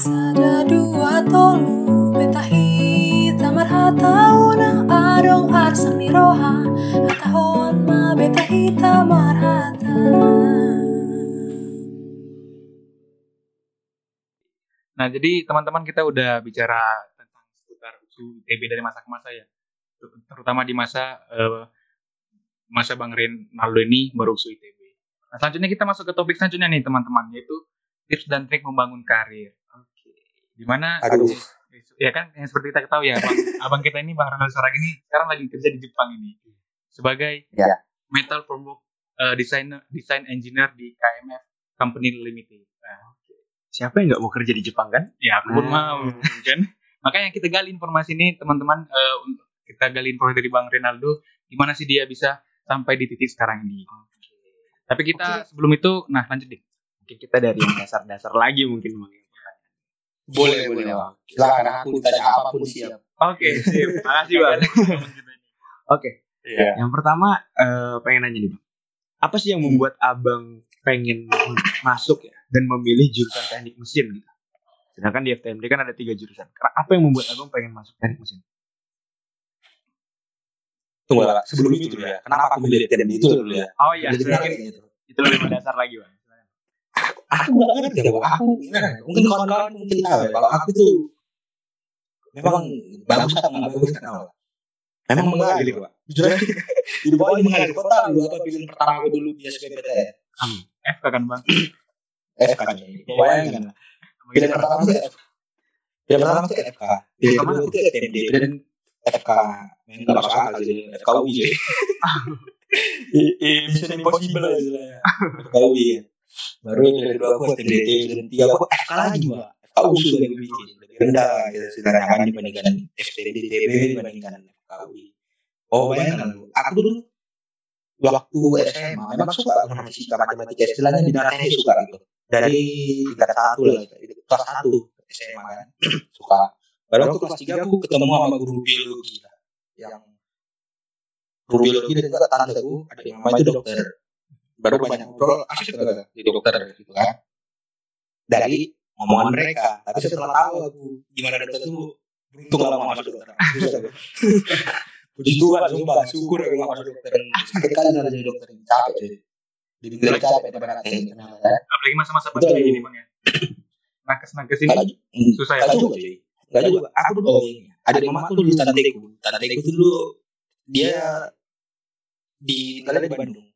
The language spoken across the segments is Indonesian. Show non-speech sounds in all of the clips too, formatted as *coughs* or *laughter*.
Sada dua tolu beta hita marhatauna adong niroha ma beta hita marhata Nah, jadi teman-teman kita udah bicara tentang seputar USU ITB dari masa ke masa ya. Ter- Terutama di masa eh, masa Bang Renaldo ini baru USU ITB. Nah, selanjutnya kita masuk ke topik selanjutnya nih teman-teman, yaitu tips dan trik membangun karir. Oke. Di mana Aduh. ya kan yang seperti kita ketahui ya, Bang, *laughs* abang kita ini Bang Renaldo Saragi ini sekarang lagi kerja di Jepang ini sebagai Ya. metal formwork eh, designer design engineer di KMF Company Limited. Nah, Siapa yang nggak mau kerja di Jepang kan? Ya, aku pun Hmm. mau, kan? Makanya kita gali informasi ini, teman-teman. untuk- kita gali informasi dari Bang Renaldo, gimana sih dia bisa sampai di titik sekarang ini. Tapi kita sebelum itu, nah lanjut deh. Mungkin kita dari yang dasar-dasar lagi mungkin Bang. Boleh, boleh, Bang. Silakan aku tanya apa pun siap. Oke, sip. Makasih, Bang. Oke. *laughs* Yang pertama eh, pengen nanya nih Bang. Apa sih yang membuat Abang pengen masuk ya dan memilih jurusan teknik mesin gitu? Sedangkan di FTMD kan ada tiga jurusan. Apa yang membuat Abang pengen masuk teknik mesin? Tunggu lah, sebelum itu dulu ya. Kenapa aku milih TMD itu dulu ya? Oh iya, mungkin itu lebih mendasar lagi Bang. Aku nggak ngerti ya, Bang. Aku gimana? Mungkin kawan-kawan mungkin tahu ya. Kalau aku tuh memang bagus atau nggak bagus nggak tahu. Memang mengalir, Pak. Jujur aja. *laughs* Di bawah ini mengalir. Kau tahu dulu apa pilihan pertama aku dulu di SPPTN? F kan, Bang? *clears throat* FK nih. Bayangin kan. Pilihan pertama itu F. Pilihan pertama itu FK. Pilihan kedua itu FTMD. Dan FK. Memang nggak masuk akal sih. FKUI sih. *laughs* I- i- Mission Impossible lah istilahnya. FKUI ya. *laughs* Baru yang kedua aku FTMD. Dan tiga aku FK lagi, Pak. FKU sudah gue bikin. Lebih rendah gitu. Sekarang kan dibandingkan FTMD, TB dibandingkan FKUI. Oh, bayangkan lu. Aku dulu waktu SMA memang suka sama fisika matematika istilahnya di daerah suka gitu dari tingkat satu lah gitu. kelas satu SMA kan *clears throat* suka baru waktu kelas tiga aku ketemu sama guru biologi lah yang guru biologi dan juga tanteku ada yang mama itu dokter baru banyak ngobrol asik ternyata di dokter gitu kan dari omongan mereka tapi setelah tahu aku gimana dokter itu beruntung lah mau masuk dokter. *laughs* Puji Tuhan, sumpah, syukur aku gak masuk dokter. *laughs* Sakit kali nggak jadi dokter, capek. Jadi lebih capek daripada teknik. Apalagi masa-masa pandemi ini, Bang ya. Nakes-nakes ini susah ya. Juga cuy. Juga. Aku dulu, oh, ini. ada mama aku dulu tanteku. Tanteku dulu dia di tinggalnya di Bandung.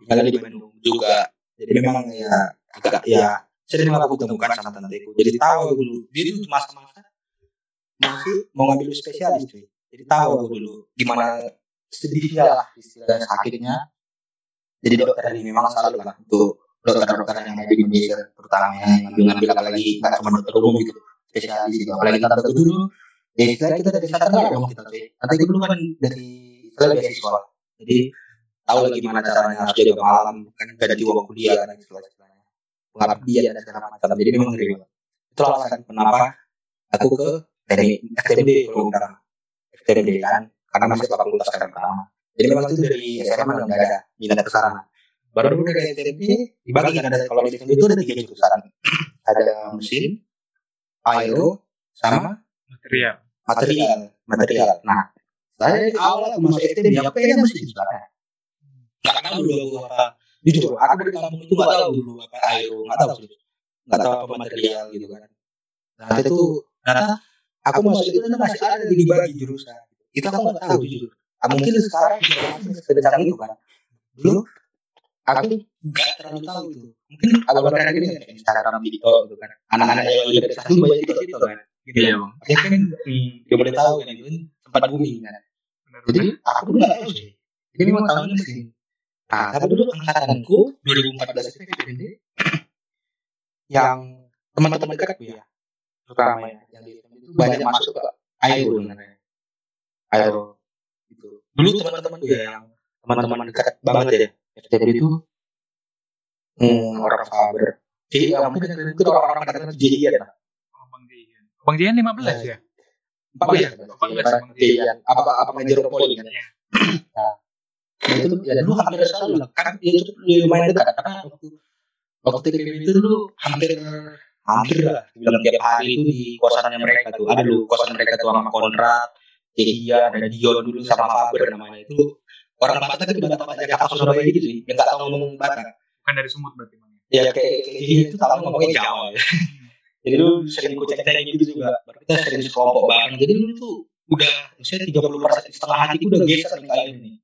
Tinggalnya di Bandung juga. Jadi memang ya agak ya sering aku temukan sama tanteku. Jadi tahu aku dulu. Dia tuh masa-masa masih mau ngambil spesialis cuy. Jadi tahu aku dulu gimana sedihnya lah istilahnya sakitnya. Jadi dokter ini memang selalu lah untuk dokter-dokter yang ada di Indonesia terutama yang ngambil-ngambil apalagi nggak cuma dokter umum gitu spesialis gitu apalagi tante aku dulu ya istilah kita dari sana nggak dong kita cuy nanti dulu kan dari istilah beasiswa jadi tahu lah gimana caranya harus jaga malam kan gaji uang kuliah kan istilah istilahnya pengabdian dan segala macam. Jadi memang ngeri banget itu alasan kenapa? aku ke teknik FTMD kalau utama FTMD kan karena masih fakultas sekarang pertama jadi memang itu dari SMA memang nggak ada minat ke sana. Baru dulu dari FTMD dibagi kan ada kalau di FTMD itu ada tiga jurusan. Ada mesin aero sama Material. material. Material. Nah saya dari awal aku masuk FTMD apa ya mesin sebenarnya nggak tahu dulu aku apa jujur aku dari kampung itu nggak tahu dulu apa aero nggak tahu sih. Nggak tahu apa material gitu kan. Nah itu ternyata aku masuk itu masih ada di dibagi jurusan. Itu aku nggak tahu jujur. Ah, mungkin sekarang juga masih sekencang itu kan. Dulu aku nggak terlalu tahu itu. Mungkin agak belakangan ini kayak Instagram TikTok gitu kan. Anak-anak yang lagi dari satu banyak TikTok TikTok kan. Gitu. Iya, ya Bang. dia kan? Dia boleh tahu kan itu kan sempat booming kan. Jadi aku nggak tahu sih. Jadi memang tahunnya mesin nah tapi dulu angkatanku 2014 itu FPD *clears throat* yang teman-teman dekatku ya terutama ya yang di itu banyak masuk ke aero namanya aero gitu dulu teman-teman gue yang teman-teman dekat banget ya FTB itu hmm, orang Faber jadi ya, mungkin yang itu orang-orang pada kenal JI ya Oh, Bang Jian. Bang Jian 15 ya? empat Oh, iya. belas JI apa apa mejeropoli kan Iya. Nah, itu ya dulu hampir selalu lah kan ya itu lumayan dekat. karena waktu waktu TPB itu dulu hampir hampir lah. Bilang tiap hari itu di kosannya mereka tuh. Ada lu kosan mereka tuh sama Konrad Cekia ada Dion dulu sama Faber namanya itu. Orang Batak itu Batak Batak Jakarta Surabaya gitu sih. Yang nggak tahu ngomong Batak. Bukan dari Sumut berarti ya kayak kayak kayak gitu tahu ngomongnya Jawa. Ya. *laughs* jadi lu sering ku cek cek gitu juga. Baru kita sering sekelompok bareng jadi lu tuh udah usia tiga puluh persen setengah hati udah geser nih kayak ini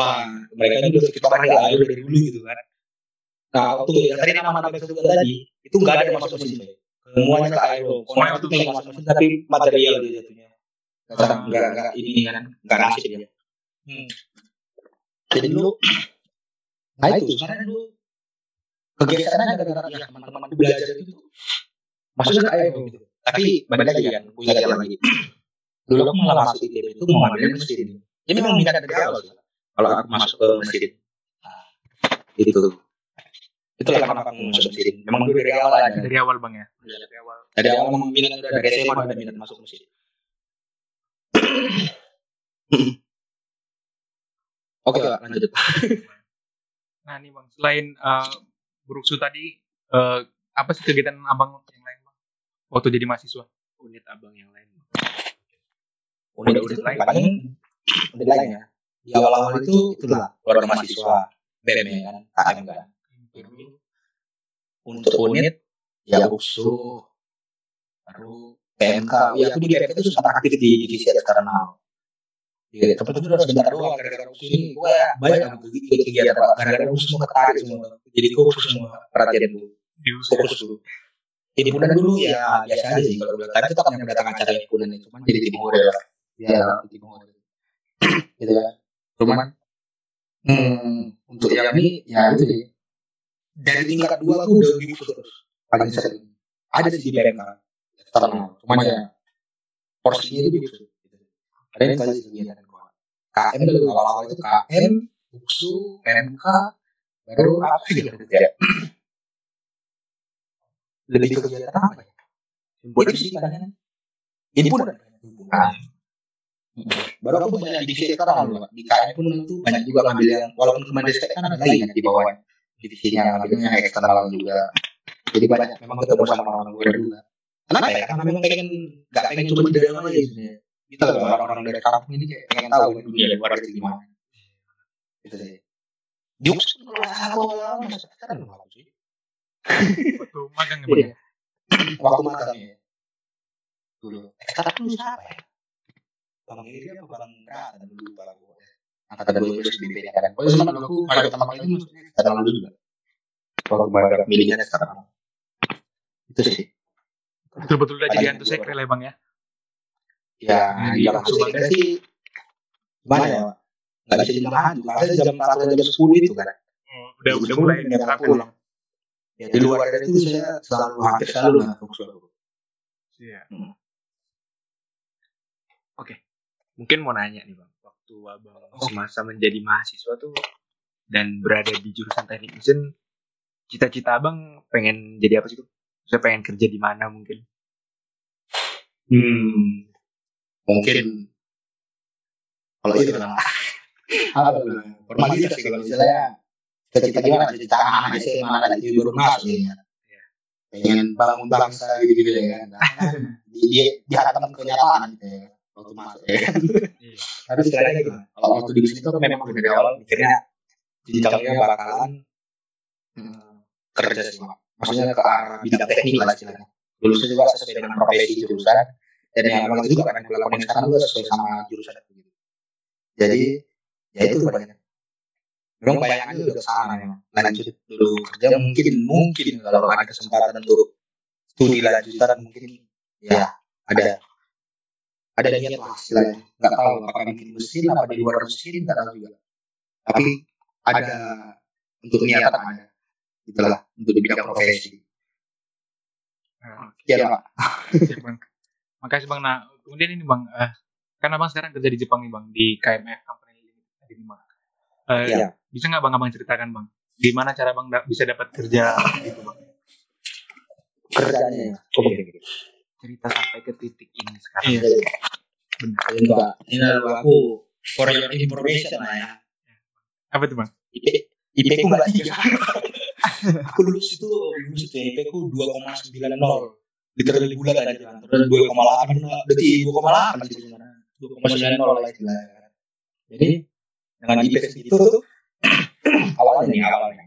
wah mereka ini udah kita pakai air. dari dulu gitu kan. Nah waktu yang tadi nama nama sebut tadi itu nggak ada yang masuk mesin semuanya ke air Semuanya itu yang masuk mesin tapi material dia jatuhnya. Nggak nggak nggak ini kan nggak nasib dia. Hmm. jadi dulu *clears throat* nah itu sekarang dulu kegiatannya gara-gara ya teman-teman belajar itu. Maksudnya ke air gitu. Tapi balik lagi kan punya jalan lagi. *clears throat* Dulu aku malah masuk ITB itu mau ngambil mesin. Ini memang minat dari awal. Kalau aku masuk ke mesin nah, itu itulah kenapa aku masuk mesin memang dari awal aja Dari awal bang ya. Dari awal. dari awal memang minat udah dari SMA udah minat masuk mesin *coughs* oke Pak, lanjut. *laughs* Nah nih bang, selain uh, Buruksu tadi, eh, apa sih kegiatan abang yang lain bang? Waktu jadi mahasiswa? Unit abang yang lain. udah udah lain? paling udah lain ya di awal awal itu itulah keluar mahasiswa. BEM ya kan? KM kan? Untuk unit ya USU baru PMK ya aku di PMK itu sempat aktif di divisi eksternal. Iya, tapi itu udah sebentar doang gara-gara USU ini gue banyak aku ikut kegiatan Pak. gara-gara USU semua ketarik semua. Jadi fokus semua perhatian usia fokus dulu. Himpunan dulu ya biasa aja sih kalau udah tadi tetap yang datang acara himpunan itu. Cuman jadi tim lah. Ya tim gitu kan cuman hmm, untuk yang ini ya itu sih. Dari tingkat dua aku udah gitu terus. Paling sering. Ada sih di PMK eksternal cuman ya porsinya itu gitu ada yang kali kegiatan gua KM dulu. Awal-awal itu KM UKSU PMK baru apa gitu ya. Lebih ke kegiatan apa ya? Itu sih kadang himpunan. Nah, baru aku banyak divisi dulu, Pak. di KM pun itu banyak juga ngambil yang walaupun cuma destek kan ada lagi kan di bawah divisinya ngambilnya yang eksternal juga. Jadi banyak memang ketemu sama orang-orang luar juga. Kenapa ya? Karena memang pengen nggak pengen cuma di dalam aja sebenarnya kita loh orang-orang dari kampung ini kayak pengen tahu dunia luar itu gimana. Gitu sih. Di UKS pun kalau awal-awal sekarang belum aku sih waktu magang ya bang ya? waktu magang ya. Dulu. Sekarang dulu siapa ya bang Iri apa bang Rata dulu bang angkatan dua belas BPD kan kalau sama aku. pada pertama kali itu maksudnya sekarang dulu juga. Waktu magang milihnya sekarang. Itu sih. Betul-betul udah jadi hantu sekre lah ya bang ya? ya Hmm, di langsung langsung sekre sih. Gimana ya nggak bisa dibilang hantu karena jam peraturan jam sepuluh itu kan. Oh, udah udah mulai sekarang pulang. Ya, di luar dari itu saya selalu hampir selalu fokus aku Iya. Mungkin mau nanya nih bang, waktu abang semasa menjadi mahasiswa tuh dan berada di jurusan teknik mesin, cita-cita abang pengen jadi apa sih tuh? Saya pengen kerja di mana mungkin? Hmm, mungkin kalau itu kan apa tuh formalitas sih kalau misalnya cita-cita gimana? Cita anak SMA anak itu baru masuk ya pengen bangun bangsa gitu gitu ya kan. *laughs* Di di dihantam kenyataan gitu ya waktu masuk. Ya kan tapi sekarang gitu. kalau waktu di sini tuh memang dari awal mikirnya jenjangnya bakalan hmm, kerja sih Mak. maksudnya ke arah bidang teknik lah istilahnya. Dulu saya juga sesuai dengan profesi jurusan. Dan yang memang itu juga kan yang dilakukan sekarang juga sesuai sama jurusan itu gitu. jadi ya itu banyak. Memang bayangannya udah ke sana memang lanjut dulu kerja mungkin mungkin kalau ada kesempatan untuk studi lanjutan mungkin ya ada ada niat lah istilahnya nggak tahu apakah bikin mesin apa di luar mesin nggak tahu juga tapi ada untuk niatan ada itulah untuk di bidang profesi Nah, ya pak *laughs* Siap, bang. Makasih bang. Nah, kemudian ini bang, eh, kan abang sekarang kerja di Jepang nih bang, di KMF Company Limited ini bang. Eh, Iya. Bisa nggak bang abang ceritakan bang, gimana cara bang da- bisa dapat kerja gitu bang? kerjanya ya oke oke Cerita sampai ke titik ini sekarang. Iya. ini pak ini lalu aku for your information lah ya. Apa tuh bang? Jadi, IP ku nggak tiga. *laughs* aku lulus itu lulus itu IP ku 2,90 literally bulat aja kan. Terus 2,8 berarti 2,8 sih sebenarnya. 2,90 lah istilahnya jadi dengan IP segitu tuh *clears throat* awalnya nih awalnya.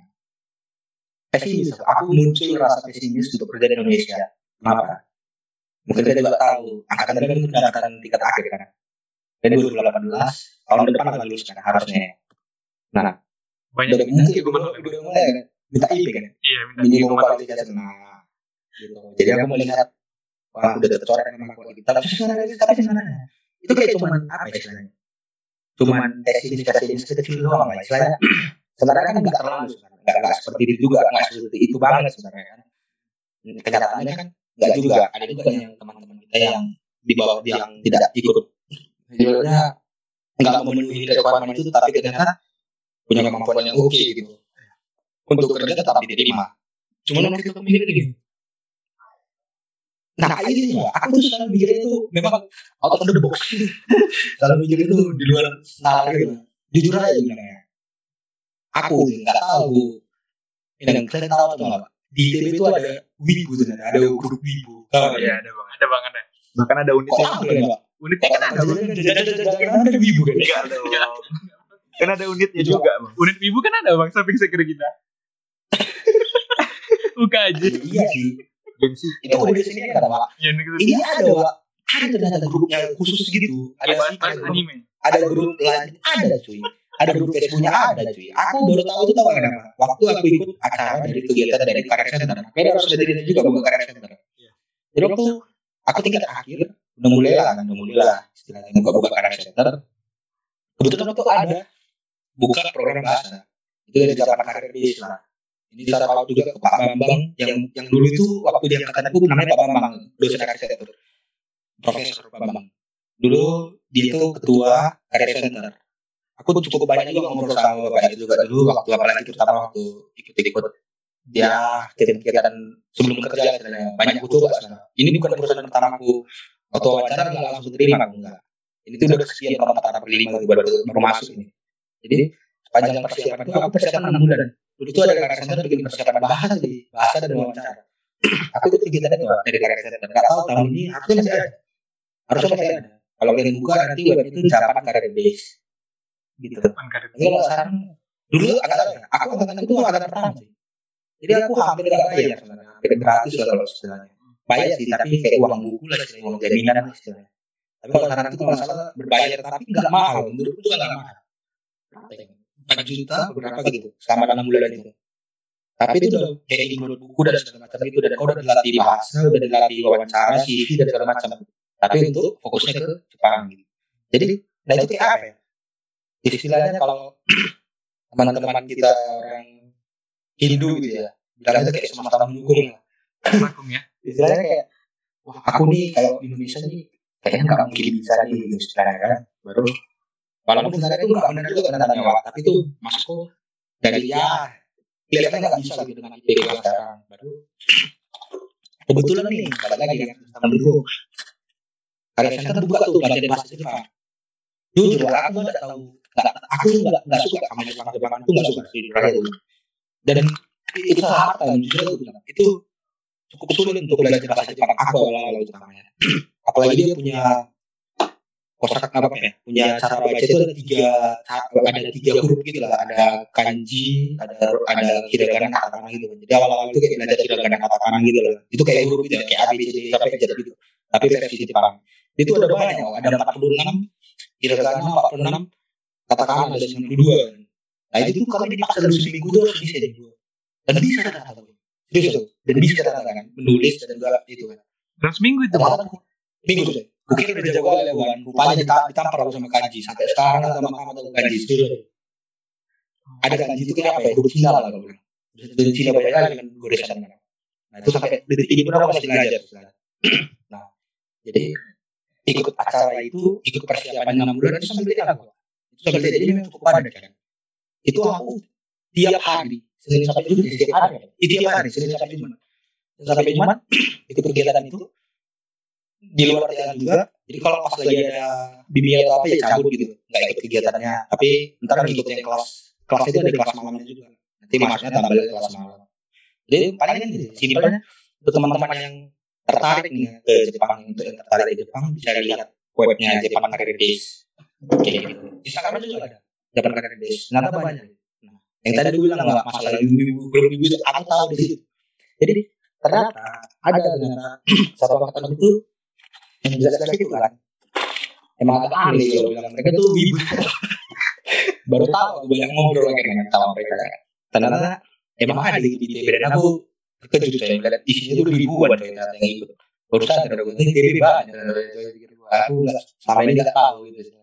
Pesimis. Aku muncul rasa pesimis untuk kerja di Indonesia. Kenapa mungkin kita juga tahu angkatan kita itu pendaftaran tingkat akhir kan? Dan 2018 tahun depan akan lulus kan harusnya. Nah banyak udah mungkin udah, udah mulai kan minta IP kan? Iya minta minimum minta kualifikasi. Nah gitu. Jadi aku melihat wah udah tercoret memang kualitas tapi sebenarnya tapi sebenarnya itu kayak cuman apa ya istilahnya? Cuman tes ini tes ini kecil doang lah istilahnya. Sebenarnya kan nggak terlalu sebenarnya. nggak seperti itu juga nggak seperti itu banget sebenarnya kan. Kenyataannya kan nggak juga ada juga. yang teman-teman kita yang di bawah yang tidak ikut. Sebenarnya nggak memenuhi requirement itu tapi ternyata punya kemampuan yang oke gitu. untuk kerja tetap diterima. cuma waktu itu aku mikir gini. Nah kayak gitu ya aku tuh selalu mikir itu memang out of the box. *laughs* Selalu mikir itu di luar nalar gitu. Jujur aja bilangnya aku nggak tahu ini yang kalian tahu atau nggak. Pak? Di ITB itu ada wibu tuh ada grup wibu tahu iya ada bang ada bang ada Bahkan ada kok unitnya tahu juga. ya Pak? unitnya kan ada bang ada wibu kan Enggak dong. Kan ada unitnya juga, Bang. unit ibu kan ada bang samping seger kita buka aja iya sih Gengsi. itu udah di sini ada Pak ini ada Pak ada ternyata grupnya khusus gitu ada ada grup anime ada grup lain ada cuy ada grup Facebooknya ada cuy. aku baru tahu itu tahu kenapa waktu aku ikut acara dari kegiatan dari karir center beda harus ada diri juga bukan karir center jadi waktu aku tingkat akhir udah mulai lah udah mulai lah istilahnya buka buka karir center kebetulan waktu ada buka program bahasa. Itu dari zaman karir base lah ini shout out juga ke Pak Bambang yang yang dulu itu waktu di angkatan aku namanya Pak Bambang dosen karir center Profesor Bambang. Dulu dia itu ketua karir center aku cukup banyak juga ngobrol sama bapak itu juga. Dulu waktu apalagi terutama waktu ikut-ikut dia kegiatan sebelum kerja istilahnya. Banyak butuh pak ini bukan perusahaan pertamaku waktu wawancara nggak langsung terima enggak ini tuh udah kesekian tahun empat atau lima gitu, baru, baru masuk ini. Jadi sepanjang persiapan itu aku persiapan enam bulan. Dulu itu ada karir center bikin persiapan bahasa di bahasa dan wawancara. Aku ikut kegiatan itu dari karir center nggak tahu tahun ini harusnya masih ada. Harusnya masih ada. Kalau kalian buka nanti web itu Japan Career Base gitu Kan karir. tapi kalau sekarang dulu angkatan aku angkatan itu angkatan pertama sih. Jadi aku hampir nggak bayar sebenarnya, hampir gratis lah kalau istilahnya. Bayar sih, tapi kayak uang buku lah istilahnya, uang jaminan lah istilahnya. Tapi kalau sekarang itu kalau salah berbayar tapi nggak mahal, menurutku juga nggak mahal. Ya? Empat juta berapa gitu selama enam bulan itu. Tapi itu udah kayak include buku dan segala macam itu dan kau udah dilatih bahasa, udah dilatih wawancara, CV dan segala macam. Tapi untuk fokusnya ke Jepang gitu. Jadi, nah itu kayak apa ya? Istilahnya kalau *clears throat* teman-teman kita orang Hindu gitu ya bilangnya kayak sama-sama mendukung lah. Vakum ya. *clears throat* Istilahnya kayak wah aku nih kalau di Indonesia nih kayaknya nggak mungkin bisa nih gitu istilahnya kan. Baru walaupun sebenarnya itu nggak benar juga tanda wah tapi itu masukku dari ya kelihatannya nggak bisa gitu dengan IPK sekarang. Baru *clears throat* kebetulan nih balik lagi kan sama dulu karya center buka tuh pelatihan bahasa Jepang jujur aku nggak tahu nggak aku nggak nggak suka sama Jepang Jepang itu nggak suka aja tuh dan itu jujur aku bilang itu cukup sulit untuk belajar bahasa Jepang. Aku awal-awal itu namanya apalagi dia punya kosak apa ya punya cara baca itu ada tiga ada tiga huruf gitu lah. Ada kanji ada ada hiragana katakana gitu jadi awal-awal itu kayak belajar hiragana katakana gitu lah. Itu kayak huruf itu kayak A B C D sampai Z gitu. Tapi versi Jepang. Itu ada banyak ada 46 hiragana 46 katakana ada 92 nah itu tuh kalau dipaksa dalam seminggu tuh harus bisa jadi dua dan bisa ternyata serius dan bisa ternyata kan menulis dan segala itu kan. Dalam seminggu itu. Ternyata minggu tuh. Bukit udah jago lah kan rupanya dita- ditampar aku sama kanji. Sampai sekarang sama kamu tahu kanji. Serius ada kanji itu kayak apa ya? Huruf Cina lah kalau dari Cina banyak kali dengan goresan nah itu sampai detik ini pun aku masih belajar nah jadi ikut acara itu ikut persiapan enam bulan itu sambil belajar aku sambil belajar jadi memang cukup padat kan? Itu aku tiap hari Senin sampai Jumat tiap hari Itu tiap hari Senin sampai Jumat. Senin sampai Jumat *clears throat* ikut kegiatan itu di luar latihan juga. Jadi kalau pas lagi ada bimbingan atau apa ya cabut gitu. Nggak ikut kegiatannya. Tapi ntar kan ikut yang kelas. Kelas itu ada kelas malamnya juga. Nanti masuknya tambah lagi kelas malam. Jadi paling kan gitu simpelnya untuk teman-teman yang tertarik nih ke Jepang untuk yang tertarik di Jepang bisa lihat webnya Jepang Career Days kayak gitu Instagram juga ada. Jepang Career Days ternyata banyak. nah, yang tadi gue bilang nggak masalah ibu-ibu belum ibu itu aku tahu di situ. Jadi ternyata ada ternyata *clears throat* satu angkatan itu yang jelas-jelas itu kan. Emang agak aneh kalau bilang mereka tuh ibu *laughs* baru tahu aku banyak ngobrol dengan sama mereka. Kan ternyata emang ada di ITB dan aku terkejut saya melihat isinya tuh ribuan ternyata yang ikut. Baru sadar aku ini ITB banyak aku nggak selama ini nggak tahu gitu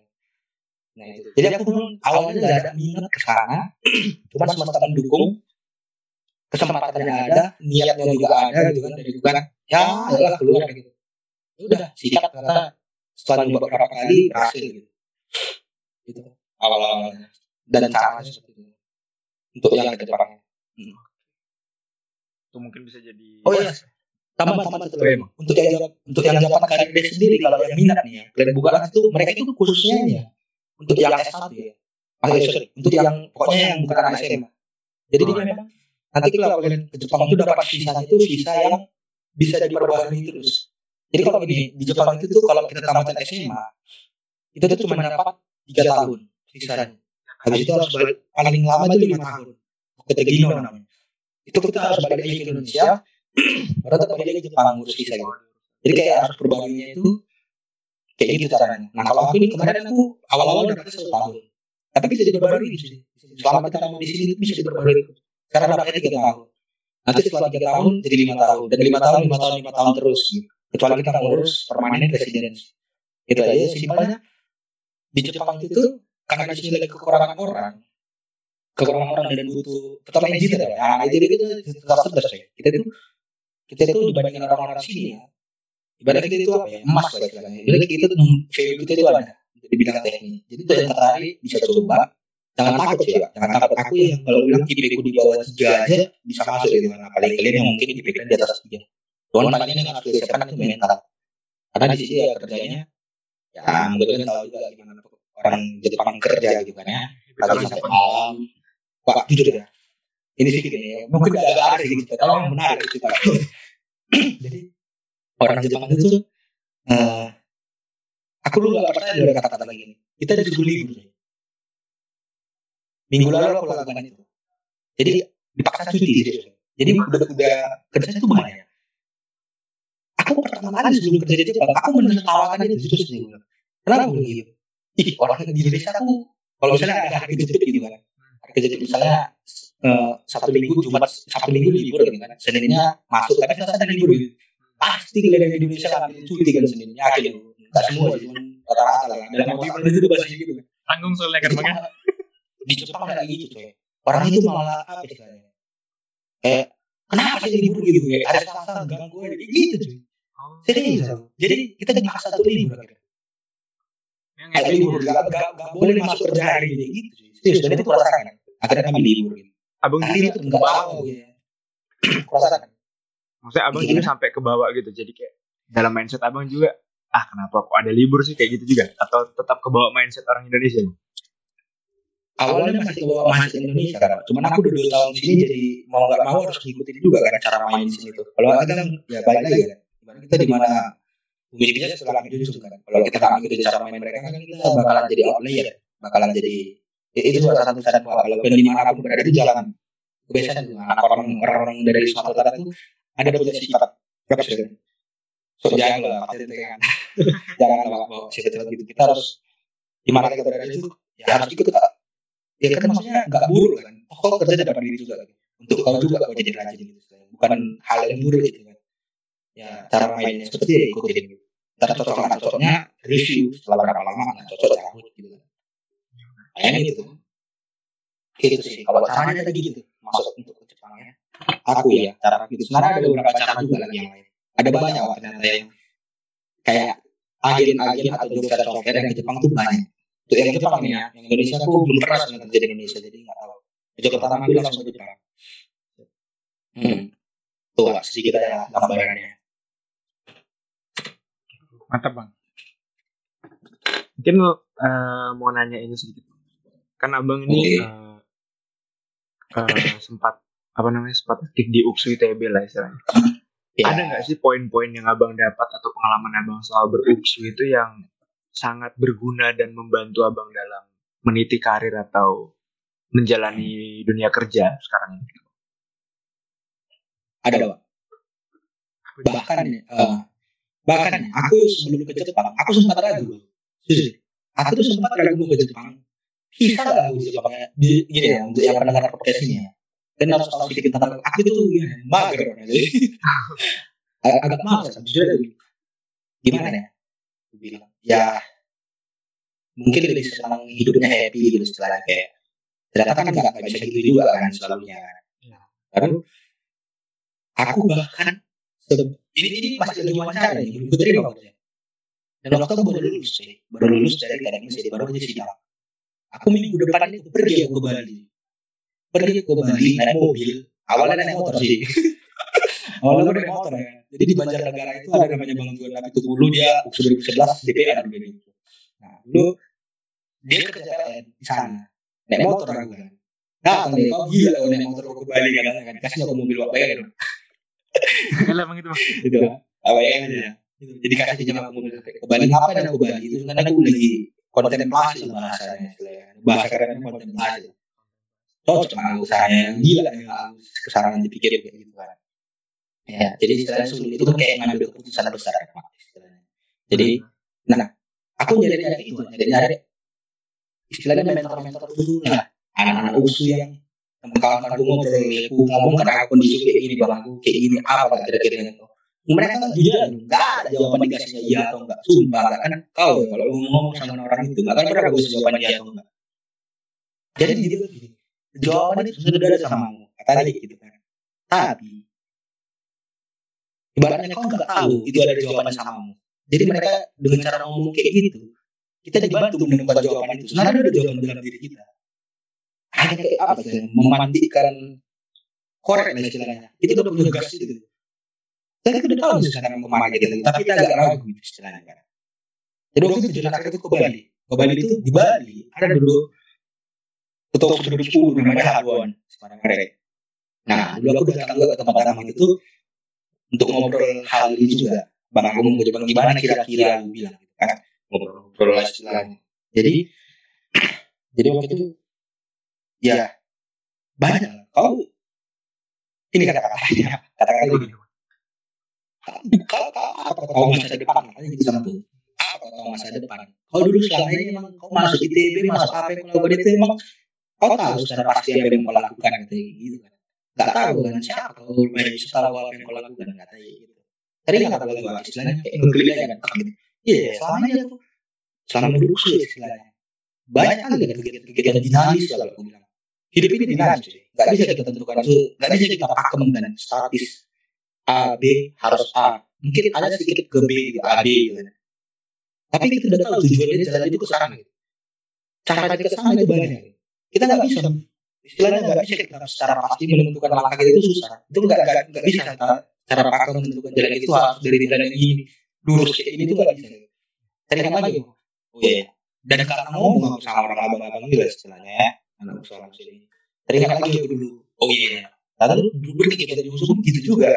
nah itu. Jadi aku pun awalnya nggak ada minat. ke sana cuma semesta mendukung kesempatannya ada niatnya juga ada gitu kan dari bukan ya lah keluar gitu. Ya udah sikat ternyata setelah beberapa kali berhasil gitu. Gitu. Awal-awalnya. Dan caranya seperti itu. Untuk yang ke depannya. Itu mungkin bisa jadi oh iya tambah tambah satu lagi. Untuk yang untuk yang dapat karir dia sendiri kalau yang minat nih ya kalian buka itu mereka itu khususnya ya untuk yang S1 ya? Maksudnya, sorry, untuk yang pokoknya yang bukan anak SMA jadi dia memang nanti kalau kalian ke Jepang itu dapat visa itu visa yang bisa diperbarui terus. jadi kalau ini di Jepang itu tuh kalau kita tamat SMA itu tuh cuma dapat tiga tahun visanya habis itu harus balik paling lama itu lima tahun. ketika Gino namanya. Itu kita harus balik lagi ke Indonesia *clears throat* baru tetap balik lagi ke Jepang ngurus visa gitu. Jadi kayak harus perbaruinya itu kayak gitu caranya. Nah kalau aku ini kemarin aku awal-awal dapetnya satu tahun tapi bisa diperbarui di sini. Selama kita mau di sini bisa diperbarui. Karena dapetnya tiga tahun. Nanti setelah tiga tahun jadi lima tahun. Dan lima tahun lima tahun lima tahun terus gitu. kecuali kita ngurus permanen residensi itu aja. Simpelnya di Jepang itu karena di sini lagi kekurangan orang kekurangan orang dan butuh tetap engineer ya. Nah itu itu tetap cerdas ya. Kita itu kita itu dibandingkan orang-orang sini ya ibaratnya kita itu apa ya? Emas lah istilahnya. Jadi kita tuh value kita itu ada di bidang teknik. Jadi itu yang tertarik bisa coba. Jangan takut sih ya jangan takut. Aku yang kalau bilang IP ku di bawah tiga aja bisa masuk gitu. Kan apalagi kalian yang mungkin IP di atas tiga. Cuman paling yang harus disiapkan itu mental karena di sini ya kerjanya ya mungkin kalian tahu juga gimana orang Jepang kerja gitu kan ya. Pagi sampai malam. Pak jujur ya. Ini sih gini ya mungkin agak aneh gitu yang menarik gitu Pak. *clears throat* jadi orang Jepang itu eh aku dulu gak percaya ada kata-kata lagi ini kita disuruh libur minggu lalu aku lakukan itu. Jadi dipaksa cuti serius. jadi udah udah kerja itu banyak. Aku pertama kali sebelum kerja di Jepang aku menertawakan itu serius nih kenapa aku gitu? Ih orang di Indonesia aku kalau misalnya ada hari kejepit gitu kan hari kejepit misalnya eh, satu minggu Jumat satu minggu libur gitu kan Seninnya masuk tapi Selasa ada libur gitu pasti kalian di Indonesia ngambil cuti kan Seninnya akhirnya nggak semua cuma rata-rata lah. Dalam mobil itu udah bahasa gitu kan. Tanggung soalnya kan makanya. di Jepang kayak gitu coy. Orang itu malah apa istilahnya kayak kenapa sih libur gitu kayak ada Selasa ganggu aja Kayak gitu coy. Serius jadi kita dipaksa tuh libur akhirnya yang kayak libur gak, gak, gak boleh masuk kerja hari ini gitu serius dan itu kurasakan. Akhirnya kami libur gitu. Abang gini itu nggak tahu gitu *clears throat* kurasakan maksudnya abang Iya. gini sampai ke bawah gitu jadi kayak dalam mindset abang juga ah kenapa kok ada libur sih? Kayak gitu juga. Atau tetap ke bawah mindset orang Indonesia? Nih? awalnya masih ke bawah mahasiswa Indonesia kan cuman aku udah dua tahun di sini jadi mau nggak mau harus ngikutin juga kan cara main di sini tuh. Kalau nggak kan ya balik lagi kan kita di mana bisa setelah itu kan kalau kita nggak ngikutin cara main mereka kan kita bakalan jadi outlier bakalan jadi ya, itu salah satu syarat bahwa kalau kalian di mana pun berada di jalan kebiasaan tuh anak orang orang dari Sumatera Utara itu ada punya sifat berapa sih so jangan lah pasti itu kan *laughs* jangan lah bawa sifat-sifat gitu. Kita harus di mana kita berada itu. Ya harus ikut ya kan maksudnya nggak buruk kan? Toh kerja dapat diri juga kan untuk kau juga kau jadi rajin gitu. Bukan hal yang buruk gitu kan. Ya cara mainnya seperti ya ikutin gitu. Ntar cocok nggak cocoknya review setelah berapa lama nggak cocok cabut gitu kan. Kayaknya gitu gitu sih kalau caranya tadi gitu. Masuk untuk aku ya cara gitu sebenarnya ada beberapa cara juga lagi yang lain. ada banyak wah, ternyata yang kayak agen-agen atau job fair software yang ke Jepang tuh banyak. Untuk yang Jepang nih ya yang Indonesia aku belum pernah sebenarnya kerja di Indonesia jadi nggak tahu. Joko pertama aku langsung ke Jepang. Hmm. tuh Wak, sedikit aja gambarannya. Mantap bang. Mungkin eh, mau nanya ini sedikit. Kan abang ini Oke. eh, eh, sempat apa namanya sempat aktif di UKSU ITB lah istilahnya. Ya, Ada nggak sih poin-poin yang abang dapat atau pengalaman abang soal beruksu itu yang sangat berguna dan membantu abang dalam meniti karir atau menjalani dunia kerja sekarang ini? ada Pak. bahkan eh, bahkan aku sebelum ke Jepang aku sempat ragu aku tuh sempat ragu ke Jepang bisa nggak aku di Jepang ya? Di- gini ya untuk yang pendengar podcast ini ya dan harus tahu sedikit tentang aku itu ya, mager. Ag- *laughs* agak malas jujur aja. gimana ya aku bilang ya mungkin lebih senang hidupnya happy gitu istilahnya kayak ternyata kan nggak bisa gitu juga kan selalunya kan. Lalu aku bahkan ini ini masih lagi wawancara nih belum keterima maksudnya. Dan waktu aku baru lulus sih baru lulus dari teknik mesin baru aja sidang aku minggu depan itu pergi aku ke Bali pergi ke Bali naik mobil. awalnya naik motor sih. *laughs* Awalnya gue naik motor. ya jadi di Banjarnegara itu ada namanya Bang Juan Nabi Tugulu dia usul 2011 DPR dulu nah dulu dia ke KPN di sana. Naik motor aku kan datang deh kau gila kau naik motor ke Bali katanya kan. Kasih aku mobil apa ya Kalau emang itu Bang. gitu. Apa ya aja jadi kasih pinjam aku mobil ke Bali. Apa dan ke Bali? Itu sebenarnya aku lagi kontemplasi bahasanya bahasa kerennya kontemplasi cocok sama aku saya yang gila ya aku ke sana nanti pikir kayak gitu kan. Ya jadi istilahnya sulit. Itu kan kayak ngambil keputusan besar jadi nah aku nyari nyari itu nyari nyari istilahnya mentor-mentor dulu lah. Anak-anak usu yang kawan-kawan aku ngobrol aku ngomong karena aku kondisi kayak gini bang aku kayak gini apa gak kira-kira itu mereka nggak jujur nggak ada jawaban dikasihnya iya atau enggak sumpah nggak kan kau kalau ngomong sama orang itu nggak kan pernah gue bisa jawaban iya atau enggak jadi dia jawaban itu sudah ada samamu kata dia gitu kan. Tapi ibaratnya kau nggak tahu itu ada jawaban samamu jadi mereka dengan cara ngomong kayak gitu kita dibantu menemukan jawaban itu. Sebenarnya ada jawaban dalam diri kita. Hanya kayak apa sih memandikan korek lah istilahnya. Itu udah punya gas itu. Saya kan udah tahu sih cara memakai gitu tapi kita agak ragu itu istilahnya kan. Jadi waktu itu kaki itu ke Bali. Ke Bali itu di Bali. Ada dulu ketua umum 2010 namanya Haduan sekarang mereka nah dulu aku datang juga ke tempat ramah itu untuk ngobrol hal ini juga. Bang aku mau coba gimana kira-kira aku bilang gitu kan. Ngobrol lah istilahnya. Jadi *clears throat* jadi waktu itu ya banyak. Kau ini kata-katanya kata-kata gini. Kau kau apa kau masa depan katanya gitu sama tuh apa kau masa depan. Kau dulu selama ini memang kau masuk ITB masuk apa yang kau lakukan itu memang kau tahu secara pasti apa yang kau lakukan katanya gitu kan. Nggak tahu kan siapa kau banyak bisa tahu apa yang kau lakukan katanya gitu. Tadi nggak tahu lagi istilahnya kayak ngegeli aja kan gitu. Iya selama ini aku selama sih istilahnya. Banyak kali kan kegiatan-kegiatan dinamis kalau aku bilang. Hidup ini dinamis sih nggak bisa kita tentukan itu nggak bisa kita pakem dan statis. A B harus A. Mungkin ada sedikit ke B gitu, A B gitu kan. tapi kita udah tahu tujuannya jalan itu ke sana gitu. cara kita ke sana itu banyak kita nggak bisa. istilahnya nggak bisa kita secara pasti menentukan langkah kita itu susah. Itu nggak nggak bisa. Kita cara pakem menentukan jalan itu harus dari jalan yang ini. Lurus kayak ini tuh nggak bisa. Teringat lagi? Oh iya. Dan karena ngomong sama orang abang-abang lah istilahnya ya. Anak usaha sini teringat lagi aku dulu? Oh iya. Lalu dulu berkegiatan di musuh gitu juga.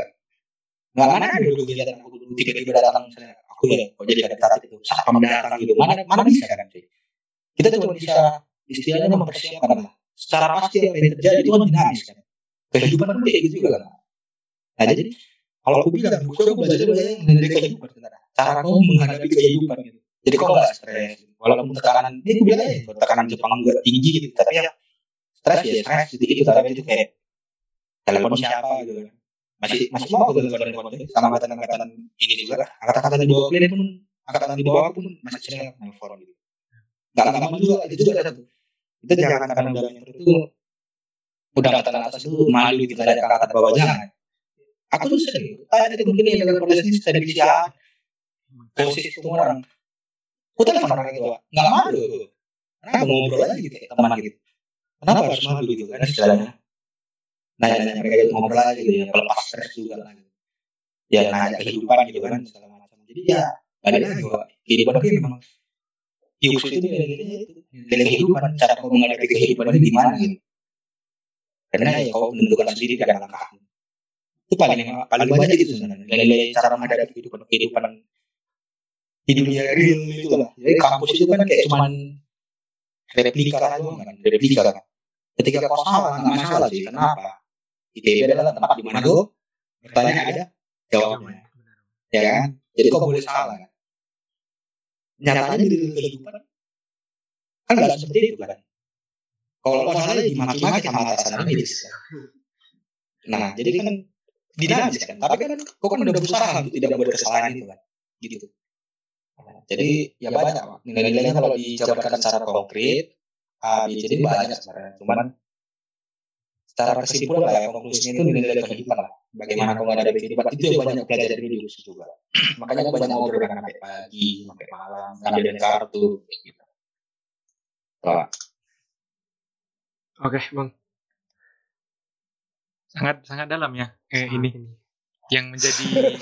Nggak mana ada dulu kegiatan aku dulu. Tiba-tiba datang misalnya aku ya kok jadi ada itu? Siapa datang gitu? Mana mana bisa kan sih kita cuma bisa istilahnya mempersiapkan. Lah secara pasti apa yang terjadi itu kan dinamis kan. Kehidupan pun kayak gitu juga kan. Nah jadi kalau aku bilang buku aku belajar belajar dari kehidupan sebenarnya. Cara kamu menghadapi kehidupan gitu. Jadi kau nggak stres. Walaupun tekanan ini aku bilang aja tekanan Jepang juga tinggi gitu tapi ya stres ya stres gitu itu tapi itu kayak telepon siapa gitu kan. Masih masih mau aku telepon sama angkatan angkatan ini juga lah. Angkatan angkatan di bawah kalian pun angkatan di bawah pun masih sering telepon gitu nggak lama juga itu juga satu. Itu jangan karena udah mentor itu udah angkatan atas itu malu gitu ada angkatan bawah jangan. Aku tuh sering tanya itu mungkin dengan proses ini saya bisa posisi semua orang. Aku telepon orang itu nggak malu. Kenapa? Ngobrol aja gitu teman gitu. Kenapa harus malu gitu kan istilahnya? Nanya-nanya mereka itu ngobrol aja gitu ya pelepas stres juga lah gitu. ya nanya kehidupan gitu kan segala macam. Jadi ya balik lagi kok kehidupan itu memang Yus itu nilai kehidupan cara kau menghadapi kehidupan itu gimana gitu. Karena ya kau menentukan sendiri dengan langkahmu itu paling paling banyak itu sebenarnya. Nilai-nilai cara menghadapi kehidupan kehidupan di dunia real itu lah. Jadi kampus itu kan kayak cuman replika aja kan replika kan? Ketika kau salah nggak masalah sih. Kenapa? ITB adalah tempat di mana kau bertanya ada jawabnya. Ya kan? Jadi kau boleh salah kan nyatanya di dalam kehidupan kan nggak seperti itu kan? Kalau kau salah dimaki-maki sama atasan ini nah jadi kan dinamis kan tapi kan kau kan udah berusaha untuk tidak membuat kesalahan itu kan? Gitu. Jadi ya banyak Pak. nilai-nilainya kalau dijabarkan secara konkret A, B, C, D banyak sebenarnya. Cuman secara kesimpulan lah ya konklusinya itu nilai-nilai kehidupan lah bagaimana kau ada kehidupan itu yang banyak belajar dari dulu juga. *clears throat* Makanya aku banyak ngobrol dengan sampai pagi sampai malam ngambilin kartu kayak gitu. Kalau Oke, Bang. Sangat sangat dalam ya eh, ini. yang menjadi *laughs*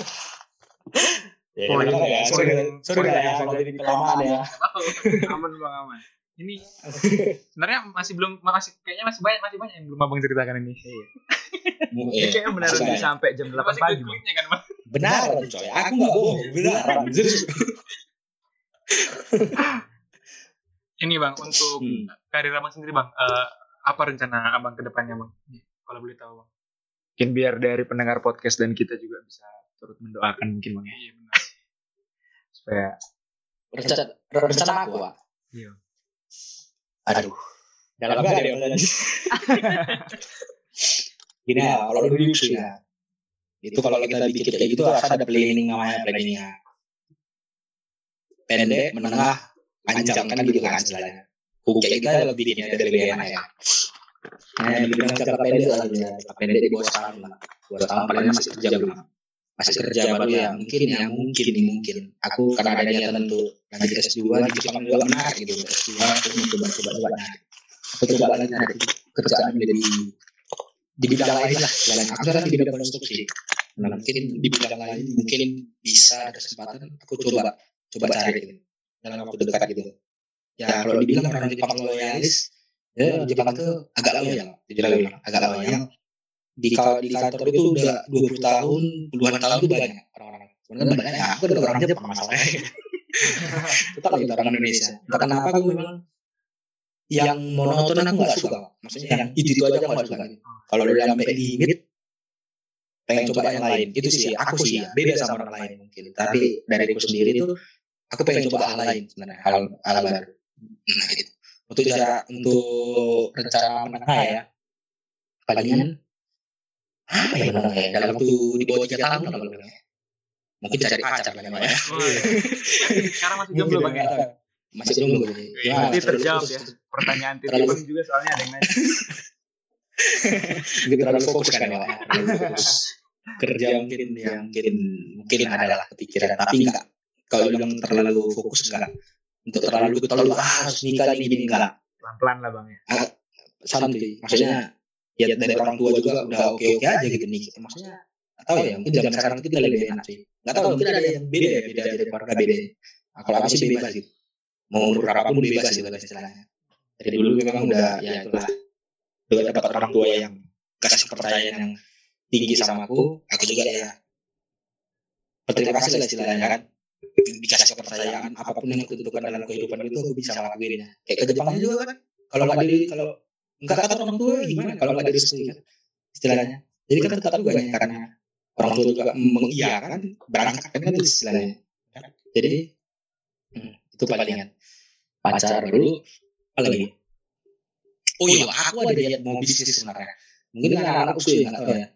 ya, Poin- ya, ya, sorry, poin- sorry poin lah ya kalau jadi kelamaan ya. *laughs* Aman Bang aman. Ini *laughs* sebenarnya masih belum masih kayaknya masih banyak masih banyak yang belum Abang ceritakan ini. Iya. Ini masih bisa banyak. sampai jam 8 Masih pagi, kan, benar coy aku nggak bohong benar *laughs* Ini Bang untuk Hmm. karir Abang sendiri Bang. eh, apa rencana Abang ke depannya Bang? Kalau boleh tahu Bang. Mungkin biar dari pendengar podcast dan kita juga bisa turut mendoakan mungkin Bang ya. Iya benar. Supaya rencana rencana aku Pak. Iya. aduh dalam gak ada yang lanjut *laughs* gini ya kalau dulu sih ya. Itu kalau kita bikin kayak gitu harus ada planning namanya planningnya. Pendek menengah panjang kan gitu kan istilahnya. Oke kita lebih bikinnya ada lebih enak ya? Nah, yang bilang jangka pendek lah ya jangka pendek di bawah setahun lah. Dua tahun paling masih kerja belum? Masih kerja baru ya? Mungkin ya mungkin nih mungkin. aku karena ada niatan untuk lanjut S2 di Jepang juga menarik gitu. S2 aku mau coba coba coba nyari aku coba lagi nyari kerjaan di di bidang lain lah selain aku sekarang di bidang konstruksi. nah mungkin di bidang lain mungkin bisa ada kesempatan. aku coba. Coba cari gitu. Dalam waktu dekat gitu. Ya kalau dibilang orang Jepang loyalis ya Jepang itu agak loyal. jadi loyal agak loyal. di kalau di kantor itu udah 20 tahun puluhan tahun itu banyak orang-orang. Sebenarnya banyak. Ya aku ada orang Jepang masalahnya *laughs* tetap kita orang Indonesia. Entah kenapa aku memang yang monoton aku gak suka maksudnya yang itu itu aja aku gak suka. Kalau udah sampai limit pengen coba yang lain. itu sih aku sih ya beda sama orang lain mungkin. tapi dari aku sendiri itu aku pengen coba hal lain sebenarnya. Hal hal baru. nah gitu. Untuk cara untuk rencana menengah ya. Palingan apa ya menengah ya dalam waktu di bawah tiga tahun lah kalau bilang. mungkin cari pacar lah ya ya *laughs* Sekarang masih jomblo Bang ya. Masih belum belum ya Berarti terlalu terjawab fokus- ya. pertanyaan Terlalu- titik juga soalnya ada yang nanya. *laughs* mungkin terlalu fokus kan ya terlalu fokus. Kerja mungkin yang mungkin mungkin adalah kepikiran. Tapi enggak kalau bilang terlalu fokus enggak untuk terlalu terlalu ah, harus nikah ini gini enggak Pelan-pelan lah Bang ya. santai maksudnya ya dari orang tua juga udah oke oke aja gitu nih. Maksudnya tahu ya mungkin zaman sekarang itu lebih enak sih. Nggak tahu mungkin ada yang beda ya beda dari keluarga beda. Kalau aku sih bebas gitu mau umur berapapun bebas gitu kan istilahnya. Dari dulu memang udah ya itulah. udah dapat orang tua yang kasih kepercayaan yang tinggi sama aku aku juga ya berterima kasih lah istilahnya kan? Dikasih kepercayaan apa pun yang aku tentukan dalam kehidupan itu aku bisa ngelakuinnya kayak ke Jepang juga kan? Kalau nggak dari kalau nggak kata orang tua gimana? Kalau nggak direstui kan? Istilahnya. Jadi kan tetap juga nih karena orang tua juga mengiyakan berangkat kan itu istilahnya. Jadi itu palingan. pacar dulu apa lagi oh iya aku ada niat mau bisnis sebenarnya. Mungkin anak-anak usul nggak tahu ya